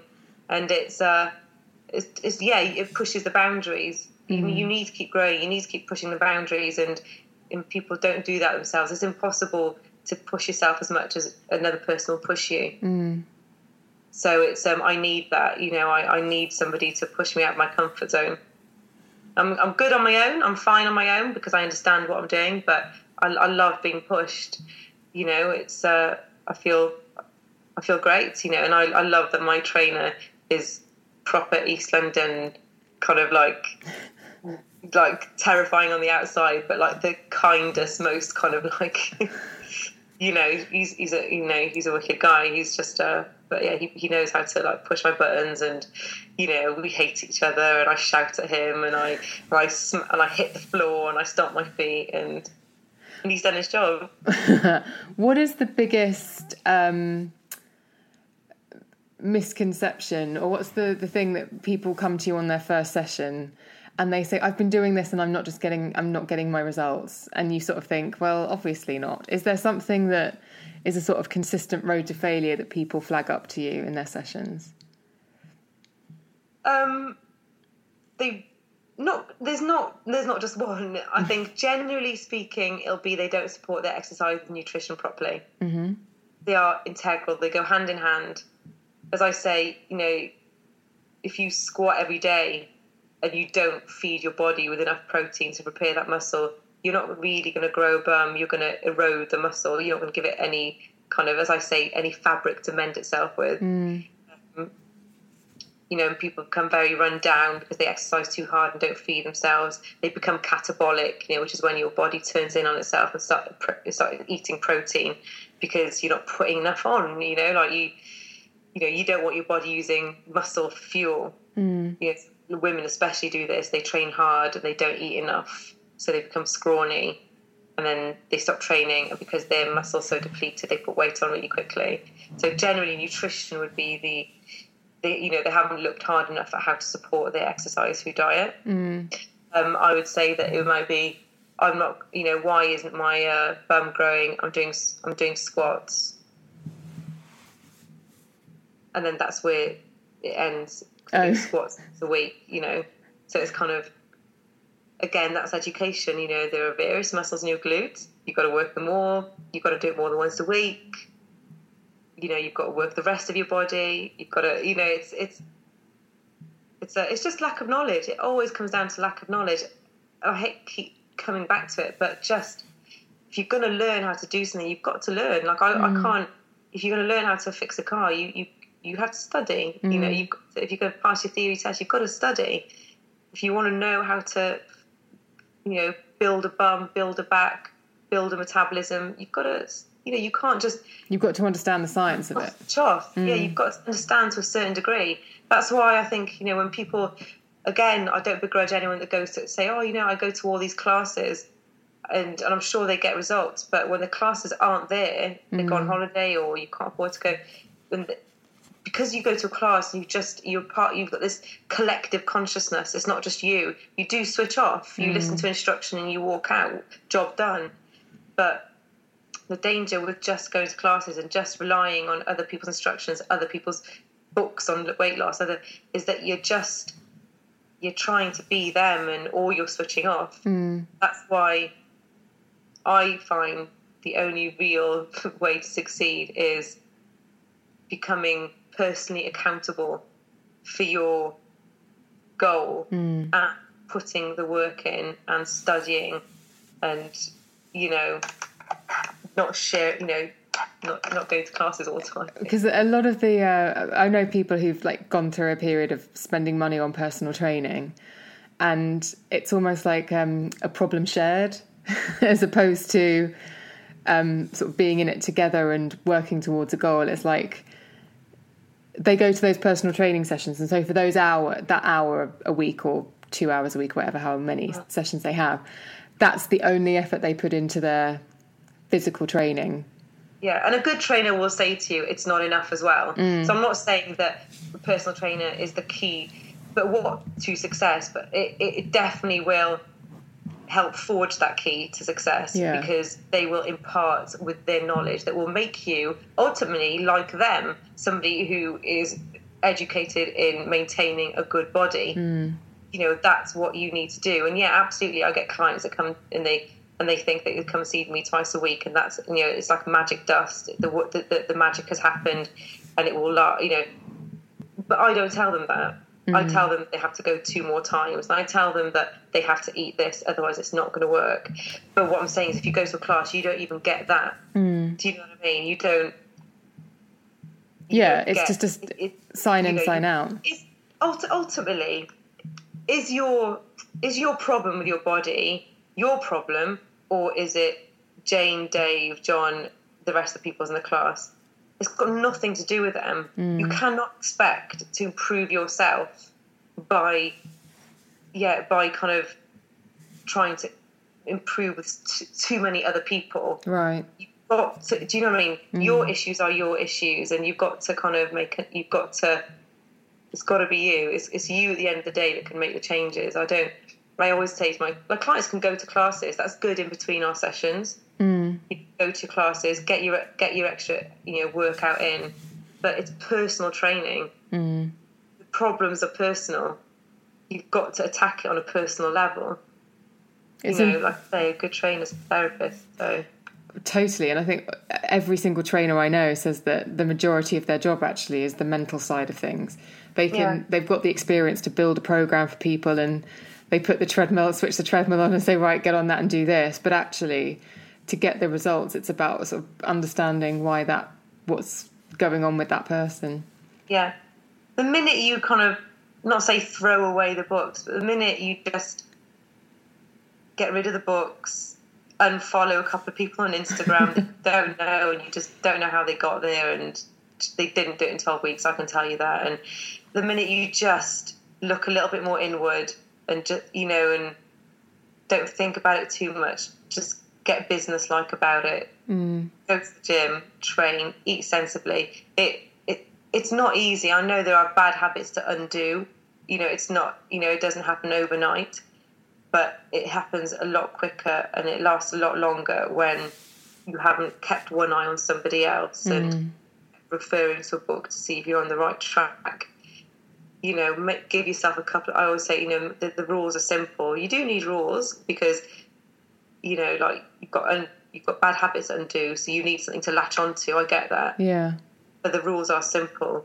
and it's uh, it's, it's yeah, it pushes the boundaries. You, you need to keep growing. You need to keep pushing the boundaries, and and people don't do that themselves. It's impossible to push yourself as much as another person will push you. So it's um, I need that. You know, I, I need somebody to push me out of my comfort zone. I'm I'm good on my own. I'm fine on my own because I understand what I'm doing. But I, I love being pushed. You know, it's uh, I feel I feel great. You know, and I, I love that my trainer is proper East London kind of like like terrifying on the outside, but like the kindest, most kind of like you know he's he's a you know he's a wicked guy. He's just uh but yeah he he knows how to like push my buttons and you know we hate each other and I shout at him and I and I sm- and I hit the floor and I stomp my feet and and he's done his job. What is the biggest um, misconception, or what's the, the thing that people come to you on their first session and they say I've been doing this and I'm not just getting I'm not getting my results. And you sort of think well obviously not. Is there something that is a sort of consistent road to failure that people flag up to you in their sessions? Um they not there's not there's not just one. I think generally speaking it'll be they don't support their exercise and nutrition properly. Mm-hmm. they are integral. They go hand in hand. As I say you know if you squat every day and you don't feed your body with enough protein to prepare that muscle, you're not really going to grow a bum. You're going to erode the muscle. You're not going to give it any kind of, as I say, any fabric to mend itself with. Mm. Um, you know, people become very run down because they exercise too hard and don't feed themselves. They become catabolic, you know, which is when your body turns in on itself and start, start eating protein because you're not putting enough on. You know, like you, you know, you don't want your body using muscle fuel. Mm. You know, women especially do this. They train hard and they don't eat enough, so they become scrawny, and then they stop training, and because their muscles so depleted, they put weight on really quickly. So generally, nutrition would be the they, you know, they haven't looked hard enough at how to support their exercise through diet. Mm. Um, I would say that it might be, I'm not, you know, why isn't my uh, bum growing? I'm doing, I'm doing squats, and then that's where it ends oh. squats a week, you know. So it's kind of again that's education. You know, there are various muscles in your glutes. You've got to work them more. You've got to do it more than once a week. You know, you've got to work the rest of your body. You've got to, you know, it's it's it's a, it's just lack of knowledge. It always comes down to lack of knowledge. I hate keep coming back to it, but just if you're going to learn how to do something, you've got to learn. Like I, mm. I can't. If you're going to learn how to fix a car, you you you have to study. Mm. You know, mm. you if you're going to pass your theory test, you've got to study. If you want to know how to, you know, build a bum, build a back, build a metabolism, you've got to. You know, you can't just. You've got to understand the science of it. Off. Mm. Yeah, you've got to understand to a certain degree. That's why I think you know when people, again, I don't begrudge anyone that goes to say, oh, you know, I go to all these classes and, and I'm sure they get results. But when the classes aren't there, they mm. go on mm. holiday or you can't afford to go, then because you go to a class and you just you're part you've got this collective consciousness. It's not just you. You do switch off. You mm. listen to instruction and you walk out. Job done. But the danger with just going to classes and just relying on other people's instructions other people's books on weight loss other is that you're just you're trying to be them and or you're switching off. Mm. that's why i find the only real way to succeed is becoming personally accountable for your goal mm. and putting the work in and studying and you know not share you know not not going to classes all the time because a lot of the uh, i know people who've like gone through a period of spending money on personal training and it's almost like um, a problem shared as opposed to um, sort of being in it together and working towards a goal it's like they go to those personal training sessions, and so for those hour that hour a week or two hours a week, whatever, how many sessions they have, that's the only effort they put into their physical training. Yeah, and a good trainer will say to you, it's not enough as well. Mm. So I'm not saying that a personal trainer is the key, but what to success? But it, it definitely will help forge that key to success yeah. because they will impart with their knowledge that will make you ultimately like them somebody who is educated in maintaining a good body mm. you know that's what you need to do and yeah absolutely i get clients that come and they and they think that you come see me twice a week and that's you know it's like magic dust the the, the, the magic has happened and it will you know but i don't tell them that Mm-hmm. I tell them they have to go two more times. And I tell them that they have to eat this, otherwise it's not going to work. But what I'm saying is, if you go to a class, you don't even get that. Mm. Do you know what I mean? You don't. You yeah, don't it's get, just a it, sign in, know, sign out. ultimately, is your is your problem with your body your problem, or is it Jane, Dave, John, the rest of the people in the class? It's got nothing to do with them. Mm. You cannot expect to improve yourself by, yeah, by kind of trying to improve with t- too many other people. Right. You've got to, do you know what I mean? Mm. Your issues are your issues, and you've got to kind of make it. You've got to It's got to be you. It's, it's you at the end of the day that can make the changes. I don't. I always say to my my clients can go to classes. That's good in between our sessions. Mm. You go to classes, get your get your extra you know workout in, but it's personal training. Mm. The problems are personal. You've got to attack it on a personal level. You know, like I say, a good trainer's a therapist. So Totally, and I think every single trainer I know says that the majority of their job actually is the mental side of things. They can yeah. they've got the experience to build a program for people, and they put the treadmill, switch the treadmill on, and say, right, get on that and do this. But actually, to get the results, it's about sort of understanding why that what's going on with that person. Yeah, the minute you kind of not say throw away the books, but the minute you just get rid of the books unfollow a couple of people on Instagram that don't know, and you just don't know how they got there, and they didn't do it in 12 weeks, I can tell you that. And the minute you just look a little bit more inward and just, you know, and don't think about it too much, just get business like about it. Mm. Go to the gym, train, eat sensibly. It, it, it's not easy. I know there are bad habits to undo. You know, it's not, you know, it doesn't happen overnight but it happens a lot quicker and it lasts a lot longer when you haven't kept one eye on somebody else mm. and referring to a book to see if you're on the right track. You know, make, give yourself a couple. I always say, you know, the, the rules are simple. You do need rules because, you know, like you've got un, you've got bad habits to undo, so you need something to latch onto. I get that. Yeah. But the rules are simple.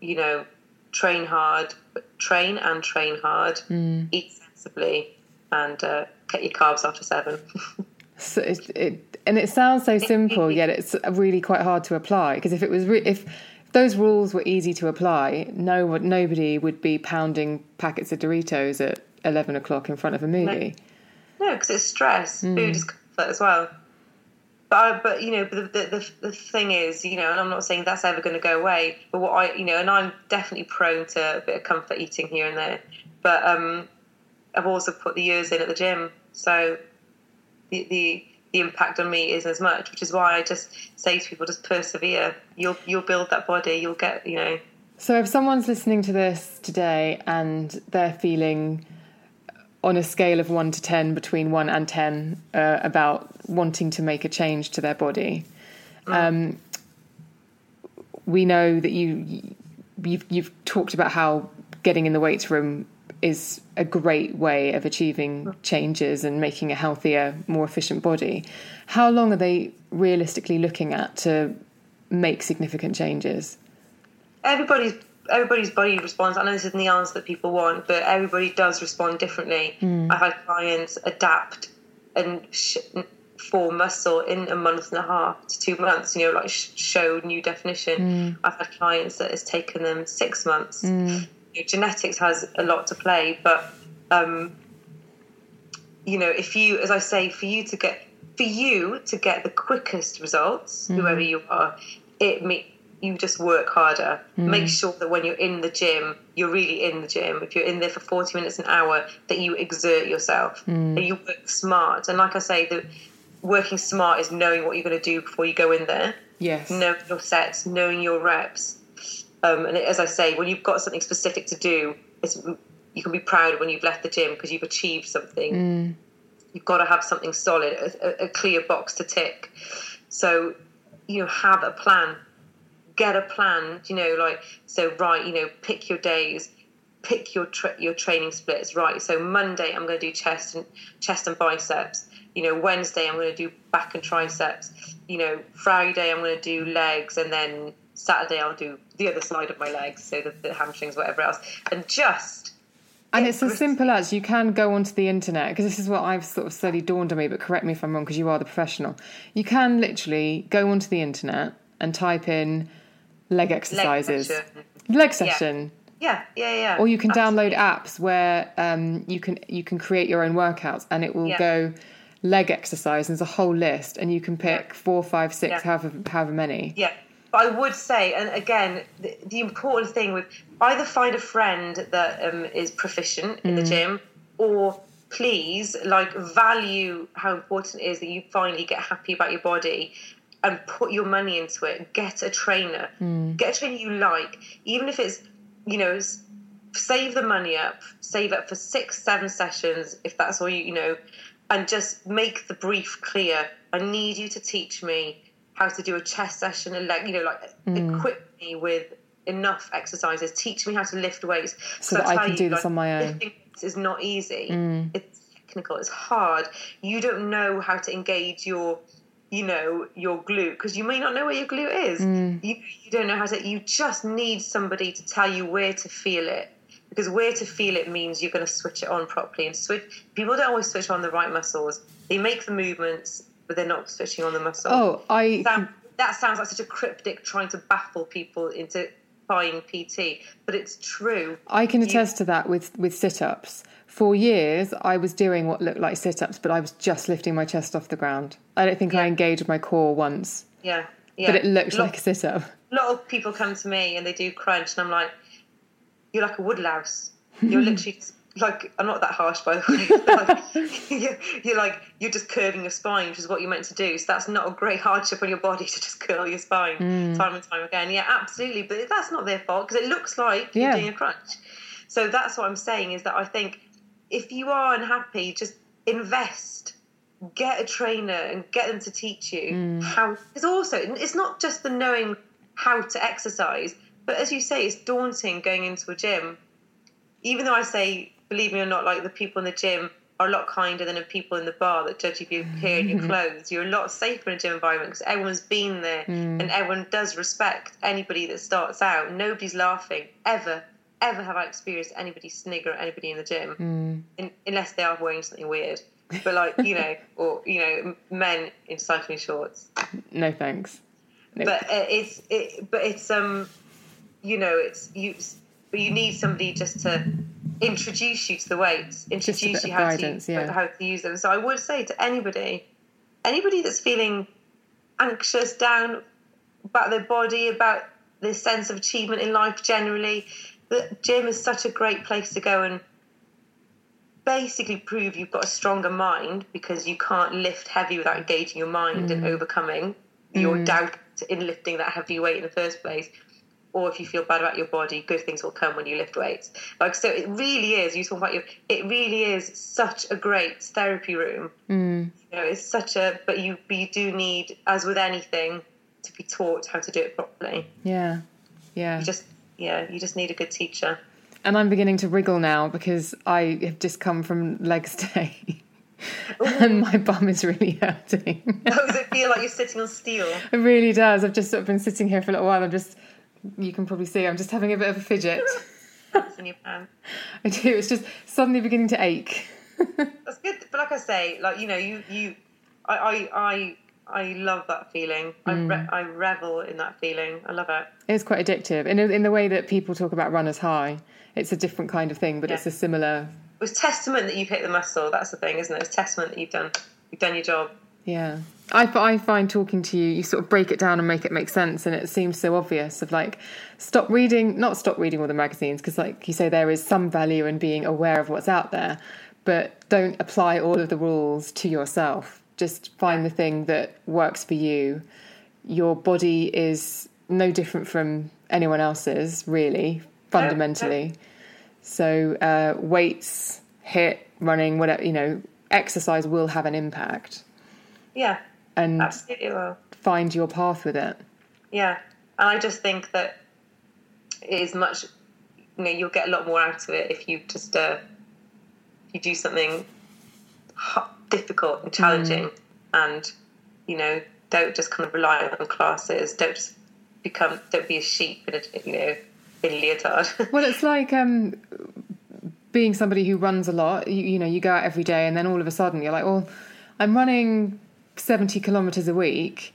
You know, train hard, train and train hard, mm. eat sensibly, and uh, cut your carbs after seven. so it, it, and it sounds so simple, yet it's really quite hard to apply. Because if it was re- if those rules were easy to apply, no nobody would be pounding packets of Doritos at eleven o'clock in front of a movie. No, because it's stress. Mm. Food is comfort as well. But, I, but you know, but the, the, the thing is, you know, and I'm not saying that's ever going to go away. But what I, you know, and I'm definitely prone to a bit of comfort eating here and there. But um, I've also put the years in at the gym, so the the the impact on me isn't as much, which is why I just say to people, just persevere. You'll you'll build that body. You'll get you know. So if someone's listening to this today and they're feeling on a scale of one to ten, between one and ten, uh, about wanting to make a change to their body, mm. um, we know that you you've, you've talked about how getting in the weights room is a great way of achieving changes and making a healthier, more efficient body. How long are they realistically looking at to make significant changes? Everybody's everybody's body responds. I know this isn't the answer that people want, but everybody does respond differently. Mm. I've had clients adapt and sh- form muscle in a month and a half to two months. You know, like sh- show new definition. Mm. I've had clients that it's taken them six months. Mm genetics has a lot to play, but um, you know, if you, as I say, for you to get for you to get the quickest results, mm. whoever you are, it me you just work harder. Mm. Make sure that when you're in the gym, you're really in the gym. If you're in there for 40 minutes an hour, that you exert yourself mm. and you work smart. And like I say, the working smart is knowing what you're going to do before you go in there. Yes. Knowing your sets, knowing your reps. Um, and as I say, when you've got something specific to do, you can be proud when you've left the gym because you've achieved something. Mm. You've got to have something solid, a, a, clear box to tick. So, you know, have a plan. Get a plan. You know, like so. Right. You know, pick your days. Pick your tra- your training splits. Right. So Monday I'm going to do chest and chest and biceps. You know, Wednesday I'm going to do back and triceps. You know, Friday I'm going to do legs, and then Saturday I'll do the other side of my legs, so the, the hamstrings, whatever else, and just. And it's as simple as you can go onto the internet because this is what I've sort of slowly dawned on me. But correct me if I'm wrong because you are the professional. You can literally go onto the internet and type in leg exercises, leg session. Leg session. Yeah. yeah, yeah, yeah. Or you can Absolutely. download apps where um, you can you can create your own workouts, and it will yeah. go leg exercise. There's a whole list, and you can pick yeah. four, five, six, however however many. Yeah. But I would say, and again, the, the important thing with either find a friend that um, is proficient in mm. the gym, or please like value how important it is that you finally get happy about your body and put your money into it. Get a trainer. Mm. Get a trainer you like, even if it's you know, save the money up, save up for six, seven sessions, if that's all you, you know, and just make the brief clear. I need you to teach me how to do a chest session and leg, you know, like Mm. equip me with enough exercises, teach me how to lift weights. So that I can do this like, on my own. Mm. Is not easy. It's technical. It's hard. You don't know how to engage your, you know, your glute because you may not know where your glute is. Mm. You, you don't know how to. You just need somebody to tell you where to feel it because where to feel it means you're going to switch it on properly and switch. People don't always switch on the right muscles. They make the movements, but they're not switching on the muscle. Oh, I Sound- that sounds like such a cryptic trying to baffle people into buying PT, but it's true. I can attest to that with with sit ups. For years, I was doing what looked like sit ups, but I was just lifting my chest off the ground. I don't think I engaged my core once, Yeah, yeah. but it looked Lot- like a sit up. a lot of people come to me and they do crunch, and I'm like, you're like a woodlouse. You're literally just, like, I'm not that harsh, by the way. like, you're, you're like, you're just curving your spine, which is what you're meant to do. So that's not a great hardship on your body to just curl your spine mm. time and time again. Yeah, absolutely. But that's not their fault because it looks like Yeah. you're doing a crunch. So that's what I'm saying is that I think if you are unhappy, just invest. Get a trainer and get them to teach you mm. how. It's also it's not just the knowing how to exercise, but as you say, it's daunting going into a gym. Even though I say, believe me or not, like the people in the gym are a lot kinder than the people in the bar that judge if you appear in your clothes. You're a lot safer in a gym environment because everyone's been there and everyone does respect anybody that starts out. Nobody's laughing ever. Ever have I experienced anybody snigger at anybody in the gym, in, unless they are wearing something weird. But like you know, or you know, men in cycling shorts No thanks. No. but uh, it's it, but it's um you know it's you but you need somebody just to introduce you to the weights introduce you how guidance, to yeah. how to use them so i would say to anybody anybody that's feeling anxious down about their body about their sense of achievement in life generally the gym is such a great place to go and basically prove you've got a stronger mind because you can't lift heavy without engaging your mind and overcoming your doubt in lifting that heavy weight in the first place. Or if you feel bad about your body, good things will come when you lift weights. Like so, it really is. You talk about your. It really is such a great therapy room. Mm. You know, it's such a. But you, but you do need, as with anything, to be taught how to do it properly. Yeah, yeah. You just, yeah, you just need a good teacher. And I'm beginning to wriggle now because I have just come from legs day. and my bum is really hurting. Does it feel like you're sitting on steel? it really does. I've just sort of been sitting here for a little while. I'm just, you can probably see, I'm just having a bit of a fidget. That's in your pants. I do. It's just suddenly beginning to ache. That's good, but like I say, like you know, you you, I I I, I love that feeling. I re- mm. I revel in that feeling. I love it. It's quite addictive. In, in the way that people talk about runners high, it's a different kind of thing, but it's a similar. It was testament that you've hit the muscle. That's the thing, isn't it? It's testament that you've done you've done your job. Yeah. I, I find talking to you, you sort of break it down and make it make sense, and it seems so obvious of like, stop reading, not stop reading all the magazines, because like you say, there is some value in being aware of what's out there, but don't apply all of the rules to yourself. Just find the thing that works for you. Your body is no different from anyone else's, really, fundamentally. So uh, weights, HIIT, running, whatever, you know, exercise will have an impact Yeah, and absolutely. Well, find your path with it. yeah, and I just think that it is much. You know, you'll get a lot more out of it if you just uh, if you do something difficult and challenging, and you know, don't just kind of rely on classes. Don't just become. Don't be a sheep in a you know in a leotard. Well, it's like um, being somebody who runs a lot. You, you know, you go out every day, and then all of a sudden you're like, "Well, I'm running 70 kilometers a week.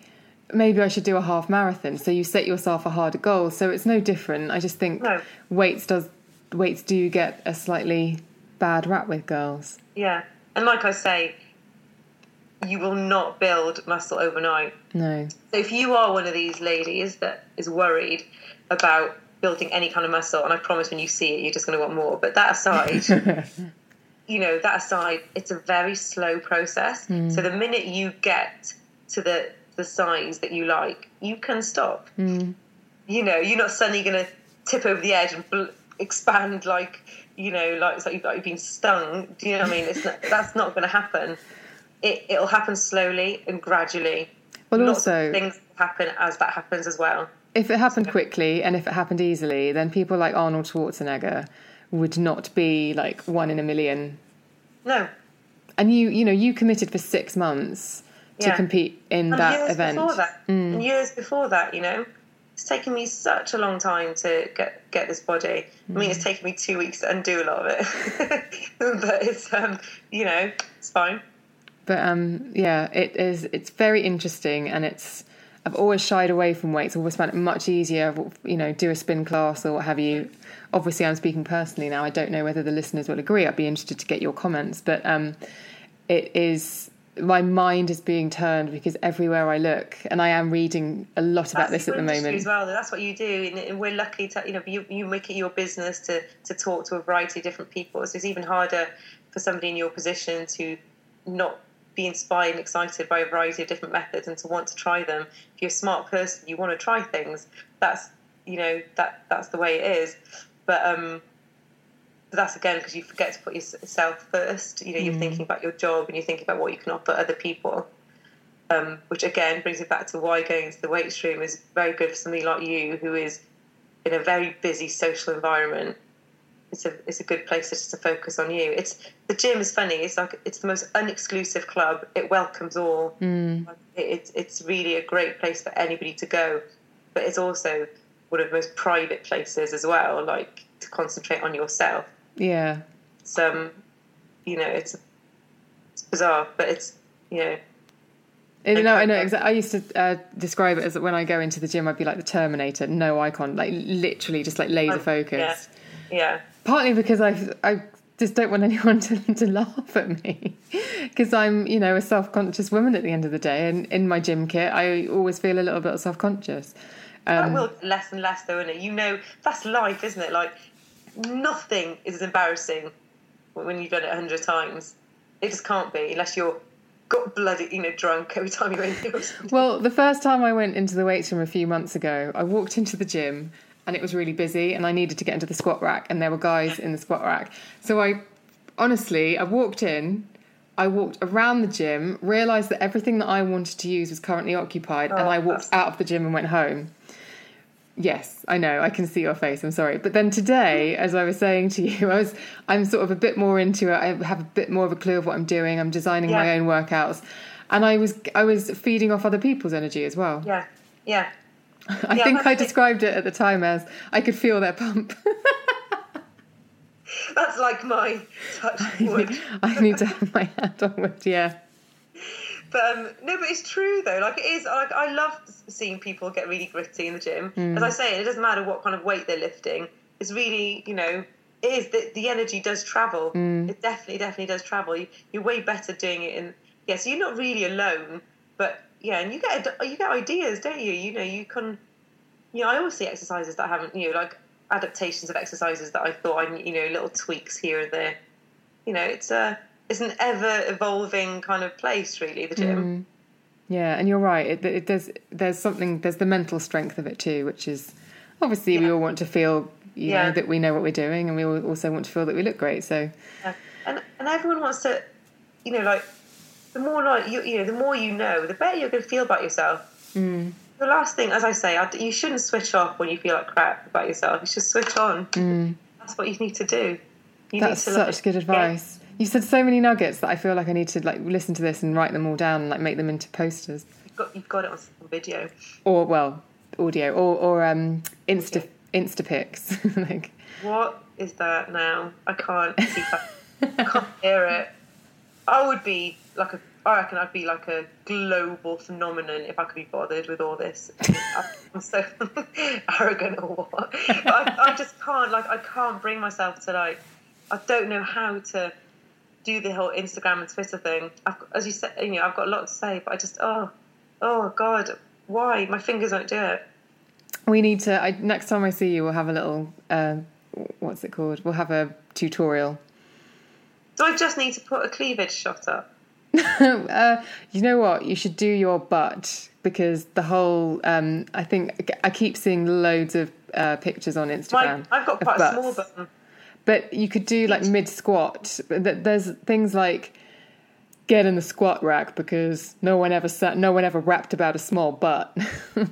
Maybe I should do a half marathon." So you set yourself a harder goal. So it's no different. I just think No. weights does weights do get a slightly bad rap with girls. Yeah, and like I say, you will not build muscle overnight. No. So if you are one of these ladies that is worried about building any kind of muscle, and I promise when you see it, you're just going to want more. But that aside, you know, that aside, it's a very slow process. Hmm. So the minute you get to the the size that you like, you can stop. Hmm. You know, you're not suddenly going to tip over the edge and bl- expand like you know like it's like you've, like you've been stung. Do you know what I mean? It's not, that's not going to happen. It it'll happen slowly and gradually. Well, Lots also- things happen as that happens as well. If it happened quickly and if it happened easily, then people like Arnold Schwarzenegger would not be like one in a million. No, And you, you know, you committed for six months to Yeah. compete in and that years event. Mm. before that, and years before that, you know, it's taken me such a long time to get get this body. I mean, Mm. it's taken me two weeks to undo a lot of it, but it's um, you know, it's fine. But um, yeah, it is. It's very interesting, and it's. I've always shied away from weights. Always found it much easier, you know, do a spin class or what have you. Obviously, I'm speaking personally now. I don't know whether the listeners will agree. I'd be interested to get your comments, but um, it is. My mind is being turned because everywhere I look, and I am reading a lot about That's this at the moment. as well. That's what you do, and- we're lucky to you know you, you make it your business to to talk to a variety of different people. So it's even harder for somebody in your position to not be inspired and excited by a variety of different methods and to want to try them. If you're a smart person, you want to try things. That's you know that that's the way it is. But um, but that's again because you forget to put yourself first. You know, you're thinking about your job and you're thinking about what you can offer other people um, which again brings it back to why going into the weight room is very good for somebody like you who is in a very busy social environment. It's a it's a good place to, just to focus on you. It's the gym is funny. It's like it's the most unexclusive club. It welcomes all. Like, it, it's it's really a great place for anybody to go, but it's also one of the most private places as well. Like to concentrate on yourself. Yeah, um, you know, it's it's bizarre, but it's you know. I know, I know. Exactly. I used to uh, describe it as when I go into the gym, I'd be like the Terminator, no icon, like literally just like laser focused. Yeah, yeah. Partly because I I just don't want anyone to, to laugh at me because I'm you know a self conscious woman at the end of the day, and in my gym kit I always feel a little bit self conscious. That Um, will less and less, though, isn't it? You know, that's life, isn't it? Like, nothing is as embarrassing when you've done it a hundred times. It just can't be unless you're got bloody, you know, drunk every time you something. Well, the first time I went into the weights room a few months ago, I walked into the gym and it was really busy and I needed to get into the squat rack and there were guys in the squat rack. So I honestly, I walked in, I walked around the gym, realized that everything that I wanted to use was currently occupied and I walked out of the gym and went home. Yes, I know. I can see your face. I'm sorry. But then today, as I was saying to you, I was I'm sort of a bit more into it. I have a bit more of a clue of what I'm doing. I'm designing my own workouts. And I was I was feeding off other people's energy as well. Yeah, yeah. I Yeah, think I described it at the time as I could feel their pump. That's like my touch wood. I need to have my hand on wood, yeah. But um, no, but it's true though. Like it is. Like I love seeing people get really gritty in the gym. As I say, it doesn't matter what kind of weight they're lifting. It's really, you know, it is that the energy does travel. It definitely, definitely does travel. You, you're way better doing it in. Yeah, so you're not really alone, but yeah, and you get you get ideas, don't you? You know, you can. You know, I always see exercises that I haven't, you know, like adaptations of exercises that I thought I, you know, little tweaks here and there. You know, it's a it's an ever evolving kind of place, really. The gym. Yeah, and you're right. It, it, there's there's something there's the mental strength of it too, which is obviously we all want to feel you Yeah. know that we know what we're doing, and we also want to feel that we look great. So Yeah. And and everyone wants to, you know, like the more like you, you know, the more you know, the better you're going to feel about yourself. Mm. The last thing, as I say, I, you shouldn't switch off when you feel like crap about yourself. You should switch on. That's what you need to do. You that's need to, such like, good advice. You said so many nuggets that I feel like I need to like listen to this and write them all down and like make them into posters You've got, you've got it on video. or well audio or or um insta insta pics like What is that now? I can't see that. I can't hear it. I would be like a. I reckon I'd be like a global phenomenon if I could be bothered with all this. I'm so arrogant or what? But I, I just can't. Like I can't bring myself to like. I don't know how to do the whole Instagram and Twitter thing. I've, as you said, you know, I've got a lot to say, but I just oh, oh God, why my fingers won't do it. we need to I, next time I see you we'll have a little uh, what's it called we'll have a tutorial Do I just need to put a cleavage shot up? uh, you know what? You should do your butt because the whole. Um, I think I keep seeing loads of uh, pictures on Instagram. My, I've got quite a small bum. But you could do like mid squat. There's things like get in the squat rack because no one ever sat, no one ever rapped about a small butt.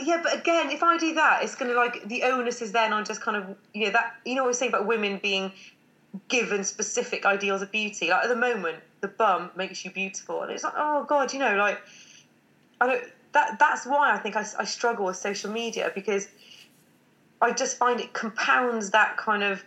Yeah, but again, if I do that, it's going to like the onus is then on just kind of you know that you know what we're saying about women being given specific ideals of beauty. Like at the moment, the bum makes you beautiful, and it's like oh god, you know, like I don't. That that's why I think I, I struggle with social media because I just find it compounds that kind of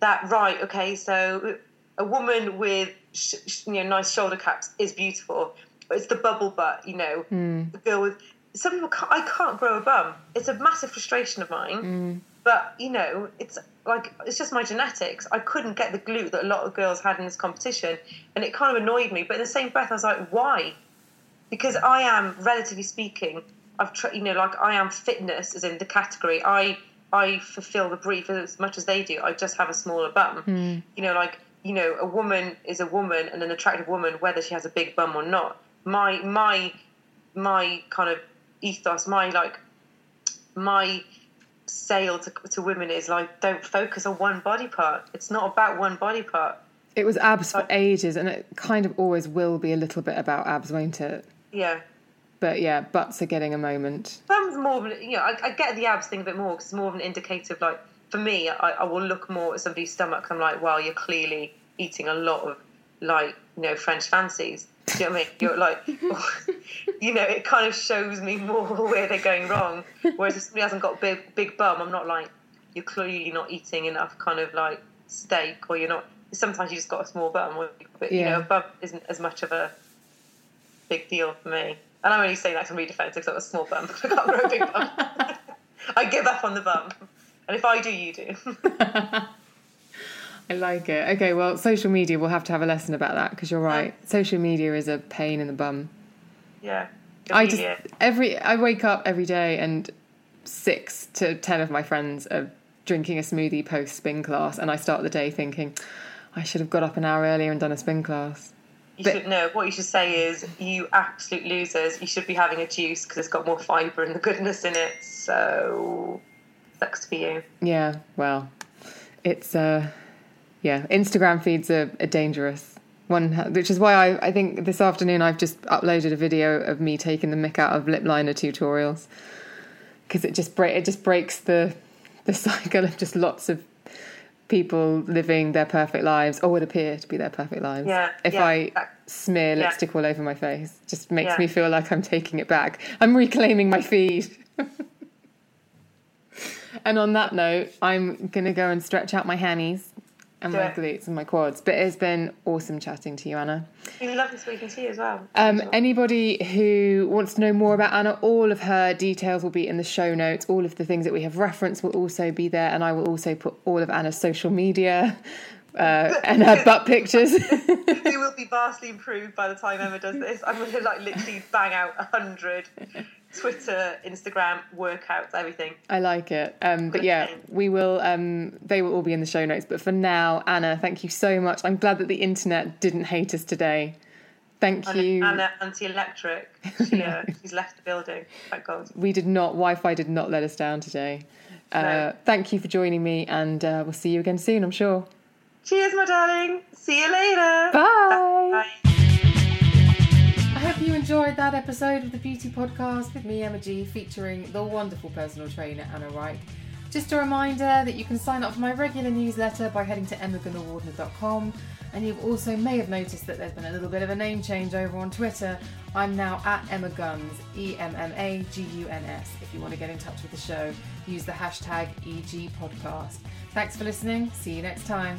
that right. Okay, so a woman with sh- sh- you know nice shoulder caps is beautiful, but it's the bubble butt. You know, hmm. the girl with some people. Can't, I can't grow a bum. It's a massive frustration of mine. Hmm. But you know, it's like it's just my genetics. I couldn't get the glute that a lot of girls had in this competition, and it kind of annoyed me. But in the same breath, I was like, why? Because I am, relatively speaking, I've tr- you know, like I am fitness as in the category. I I fulfil the brief as much as they do. I just have a smaller bum. Hmm. You know, like you know, a woman is a woman and an attractive woman, whether she has a big bum or not. My my my kind of ethos, my like my sale to, to women is like don't focus on one body part. It's not about one body part. it was abs for ages, and it kind of always will be a little bit about abs, won't it? Yeah. But yeah, butts are getting a moment. Bum's more of an, you know, I, I get the abs thing a bit more because it's more of an indicator of like, for me, I, I will look more at somebody's stomach. I'm like, well, you're clearly eating a lot of like, you know, French fancies. Do you know what I mean? You're like, you know, it kind of shows me more where they're going wrong. Whereas if somebody hasn't got big, big bum, I'm not like, you're clearly not eating enough kind of like steak or you're not, sometimes you just got a small bum. But, you Yeah. know, a bum isn't as much of a big deal for me. And I'm only saying that to be defensive because I've got a small bum. I can't grow a big bum. I give up on the bum. And if I do, you do. I like it. Okay, well, social media, we'll have to have a lesson about that because you're right. Social media is a pain in the bum. yeah. I just every I wake up every day and six to ten of my friends are drinking a smoothie post spin class, and I start the day thinking I should have got up an hour earlier and done a spin class. You But- should know. What you should say is, you absolute losers. You should be having a juice because it's got more fibre and the goodness in it. So, sucks be you. Yeah, well, it's uh, yeah, Instagram feeds are, are dangerous. One, which is why I, I think this afternoon I've just uploaded a video of me taking the mick out of lip liner tutorials because it just break it just breaks the the cycle of just lots of people living their perfect lives or would appear to be their perfect lives. Yeah, if yeah, I smear yeah. lipstick all over my face, just makes me feel like I'm taking it back. I'm reclaiming my feed. And on that note, I'm going to go and stretch out my hannies and my glutes and my quads. But it's been awesome chatting to you, Anna. You love speaking to you as well. Um, anybody who wants to know more about Anna, all of her details will be in the show notes. All of the things that we have referenced will also be there. And I will also put all of Anna's social media uh, and her butt pictures. you will be vastly improved by the time Emma does this. I'm going to like literally bang out a hundred Twitter, Instagram, workouts, everything. I like it. Um, but yeah, we will. Um, they will all be in the show notes. But for now, Anna, thank you so much. I'm glad that the internet didn't hate us today. Thank you. Anna, anti-electric. She, uh, she's left the building. Thank God. We did not. Wi-Fi did not let us down today. Uh, No. Thank you for joining me, and uh, we'll see you again soon. I'm sure. Cheers, my darling. See you later. Bye. Bye. I hope you enjoyed that episode of the Beauty Podcast with me, Emma G, featuring the wonderful personal trainer Anna Reich. Just a reminder that you can sign up for my regular newsletter by heading to emmagunavardhana.com. And you've also may have noticed that there's been a little bit of a name change over on Twitter. I'm now at Emma Guns, E M M A G U N S. If you want to get in touch with the show, use the hashtag EG Podcast. Thanks for listening. See you next time.